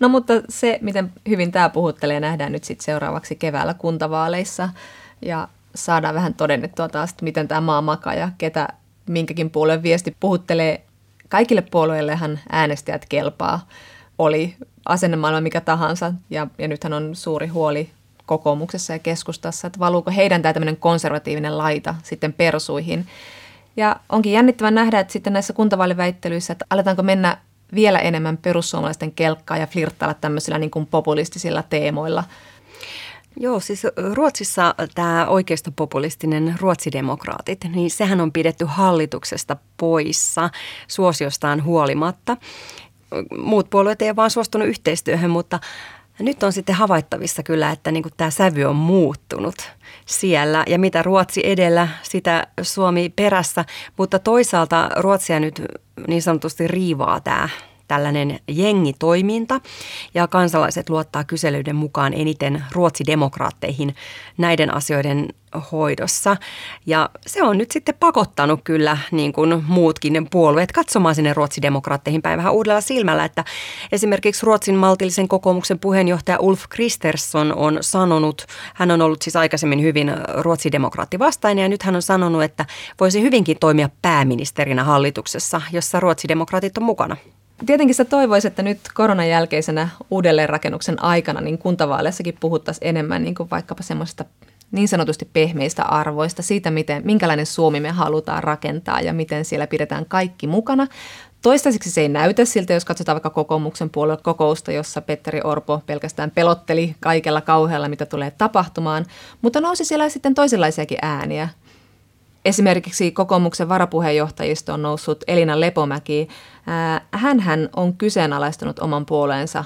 No mutta se, miten hyvin tämä puhuttelee, nähdään nyt sitten seuraavaksi keväällä kuntavaaleissa ja saadaan vähän todennettua taas, että miten tämä maa makaa ja ketä minkäkin puolueen viesti puhuttelee. Kaikille puolueillehan äänestäjät kelpaa, oli asennemaailma mikä tahansa ja, ja nythän on suuri huoli kokoomuksessa ja keskustassa, että valuuko heidän tämä tämmöinen konservatiivinen laita sitten persuihin. Ja onkin jännittävän nähdä, että sitten näissä kuntavaaliväittelyissä, että aletaanko mennä vielä enemmän perussuomalaisten kelkkaa ja flirttailla tämmöisillä niin kuin populistisilla teemoilla. Joo, siis Ruotsissa tämä oikeistopopulistinen ruotsidemokraatit, niin sehän on pidetty hallituksesta poissa suosiostaan huolimatta. Muut puolueet eivät vaan suostunut yhteistyöhön, mutta nyt on sitten havaittavissa kyllä, että niin tämä sävy on muuttunut siellä. Ja mitä Ruotsi edellä, sitä Suomi perässä, mutta toisaalta Ruotsia nyt niin sanotusti riivaa tämä tällainen jengitoiminta ja kansalaiset luottaa kyselyiden mukaan eniten ruotsidemokraatteihin näiden asioiden hoidossa. Ja se on nyt sitten pakottanut kyllä niin kuin muutkin puolueet katsomaan sinne ruotsidemokraatteihin päin vähän uudella silmällä, että esimerkiksi Ruotsin maltillisen kokoomuksen puheenjohtaja Ulf Kristersson on sanonut, hän on ollut siis aikaisemmin hyvin ruotsidemokraattivastainen ja nyt hän on sanonut, että voisi hyvinkin toimia pääministerinä hallituksessa, jossa ruotsidemokraatit on mukana. Tietenkin sitä toivoisi, että nyt koronan jälkeisenä uudelleenrakennuksen aikana niin kuntavaaleissakin puhuttaisiin enemmän niin kuin vaikkapa semmoisesta niin sanotusti pehmeistä arvoista, siitä miten, minkälainen Suomi me halutaan rakentaa ja miten siellä pidetään kaikki mukana. Toistaiseksi se ei näytä siltä, jos katsotaan vaikka kokoomuksen puoluekokousta, jossa Petteri Orpo pelkästään pelotteli kaikella kauhealla, mitä tulee tapahtumaan, mutta nousi siellä sitten toisenlaisiakin ääniä. Esimerkiksi kokoomuksen varapuheenjohtajista on noussut Elina Lepomäki. Hän on kyseenalaistanut oman puoleensa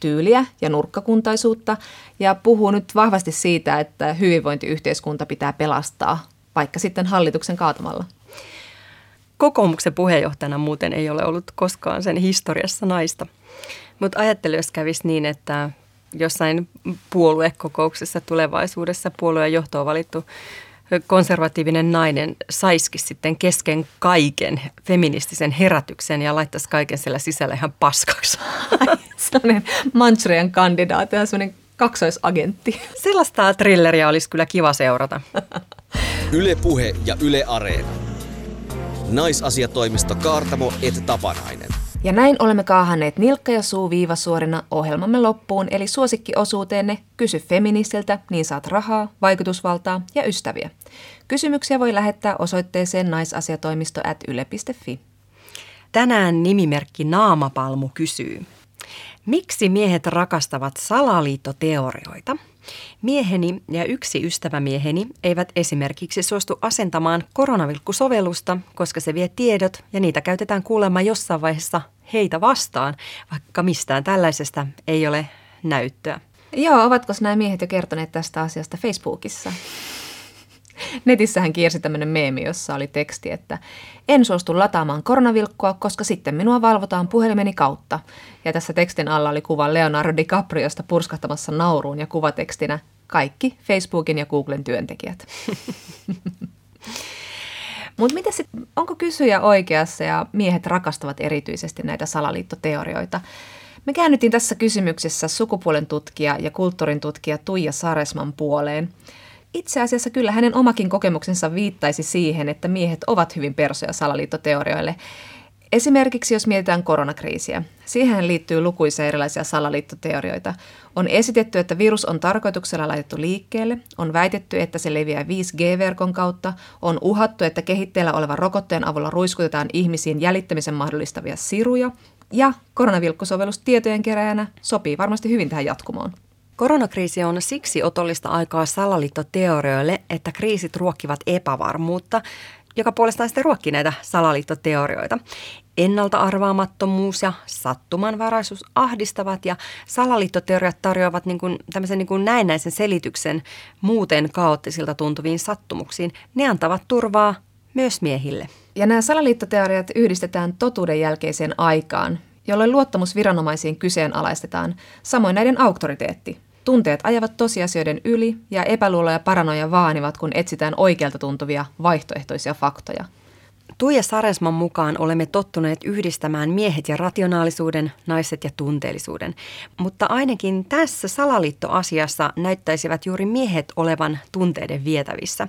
tyyliä ja nurkkakuntaisuutta ja puhuu nyt vahvasti siitä, että hyvinvointiyhteiskunta pitää pelastaa, vaikka sitten hallituksen kaatamalla. Kokoomuksen puheenjohtajana muuten ei ole ollut koskaan sen historiassa naista. Mutta ajattelu, jos kävisi niin, että jossain puoluekokouksessa tulevaisuudessa puolueen johto on valittu konservatiivinen nainen saisikin sitten kesken kaiken feministisen herätyksen ja laittaisi kaiken siellä sisällä ihan paskaksi. sellainen Manchurian kandidaatti ja sellainen kaksoisagentti. Sellaista thrilleria olisi kyllä kiva seurata. Yle Puhe ja Yle Areena. Naisasiatoimisto Kaartamo et Tapanainen. Ja näin olemme kaahanneet nilkka ja suu viivasuorina ohjelmamme loppuun, eli suosikkiosuuteenne Kysy feministiltä, niin saat rahaa, vaikutusvaltaa ja ystäviä. Kysymyksiä voi lähettää osoitteeseen naisasiatoimisto at yle.fi. Tänään nimimerkki Naamapalmu kysyy. Miksi miehet rakastavat salaliittoteorioita? Mieheni ja yksi ystävämieheni eivät esimerkiksi suostu asentamaan koronavilkkusovellusta, koska se vie tiedot ja niitä käytetään kuulemma jossain vaiheessa heitä vastaan, vaikka mistään tällaisesta ei ole näyttöä. Joo, ovatko nämä miehet jo kertoneet tästä asiasta Facebookissa? Netissähän kiersi tämmöinen meemi, jossa oli teksti, että en suostu lataamaan koronavilkkua, koska sitten minua valvotaan puhelimeni kautta. Ja tässä tekstin alla oli kuva Leonardo DiCapriosta purskahtamassa nauruun ja kuvatekstinä kaikki Facebookin ja Googlen työntekijät. Mutta miten sit, onko kysyjä oikeassa ja miehet rakastavat erityisesti näitä salaliittoteorioita? Me käännyttiin tässä kysymyksessä sukupuolen tutkija ja kulttuurin tutkija Tuija Saresman puoleen. Itse asiassa kyllä hänen omakin kokemuksensa viittaisi siihen, että miehet ovat hyvin persoja salaliittoteorioille. Esimerkiksi jos mietitään koronakriisiä. Siihen liittyy lukuisia erilaisia salaliittoteorioita. On esitetty, että virus on tarkoituksella laitettu liikkeelle, on väitetty, että se leviää 5G-verkon kautta, on uhattu, että kehitteellä olevan rokotteen avulla ruiskutetaan ihmisiin jäljittämisen mahdollistavia siruja, ja koronavilkkusovellus tietojen keräjänä sopii varmasti hyvin tähän jatkumoon. Koronakriisi on siksi otollista aikaa salaliittoteorioille, että kriisit ruokkivat epävarmuutta, joka puolestaan sitten ruokkii näitä salaliittoteorioita. Ennalta arvaamattomuus ja sattumanvaraisuus ahdistavat ja salaliittoteoriat tarjoavat niin kuin, tämmöisen niin kuin näennäisen selityksen muuten kaoottisilta tuntuviin sattumuksiin. Ne antavat turvaa myös miehille. Ja nämä salaliittoteoriat yhdistetään totuuden jälkeiseen aikaan, jolloin luottamus viranomaisiin kyseenalaistetaan, samoin näiden auktoriteetti. Tunteet ajavat tosiasioiden yli ja epäluulo ja paranoja vaanivat, kun etsitään oikealta tuntuvia vaihtoehtoisia faktoja. Tuija Saresman mukaan olemme tottuneet yhdistämään miehet ja rationaalisuuden, naiset ja tunteellisuuden. Mutta ainakin tässä salaliittoasiassa näyttäisivät juuri miehet olevan tunteiden vietävissä.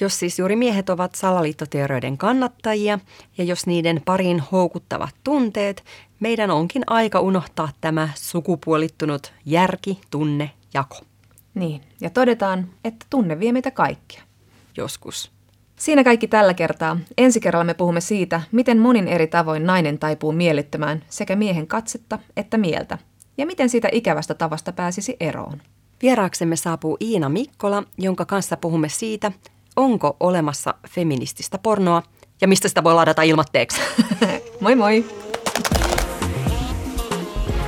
Jos siis juuri miehet ovat salaliittoteorioiden kannattajia ja jos niiden parin houkuttavat tunteet, meidän onkin aika unohtaa tämä sukupuolittunut järki, tunne, jako. Niin, ja todetaan, että tunne vie meitä kaikkia. Joskus. Siinä kaikki tällä kertaa. Ensi kerralla me puhumme siitä, miten monin eri tavoin nainen taipuu miellyttämään sekä miehen katsetta että mieltä, ja miten siitä ikävästä tavasta pääsisi eroon. Vieraaksemme saapuu Iina Mikkola, jonka kanssa puhumme siitä, onko olemassa feminististä pornoa ja mistä sitä voi ladata ilmatteeksi. moi moi!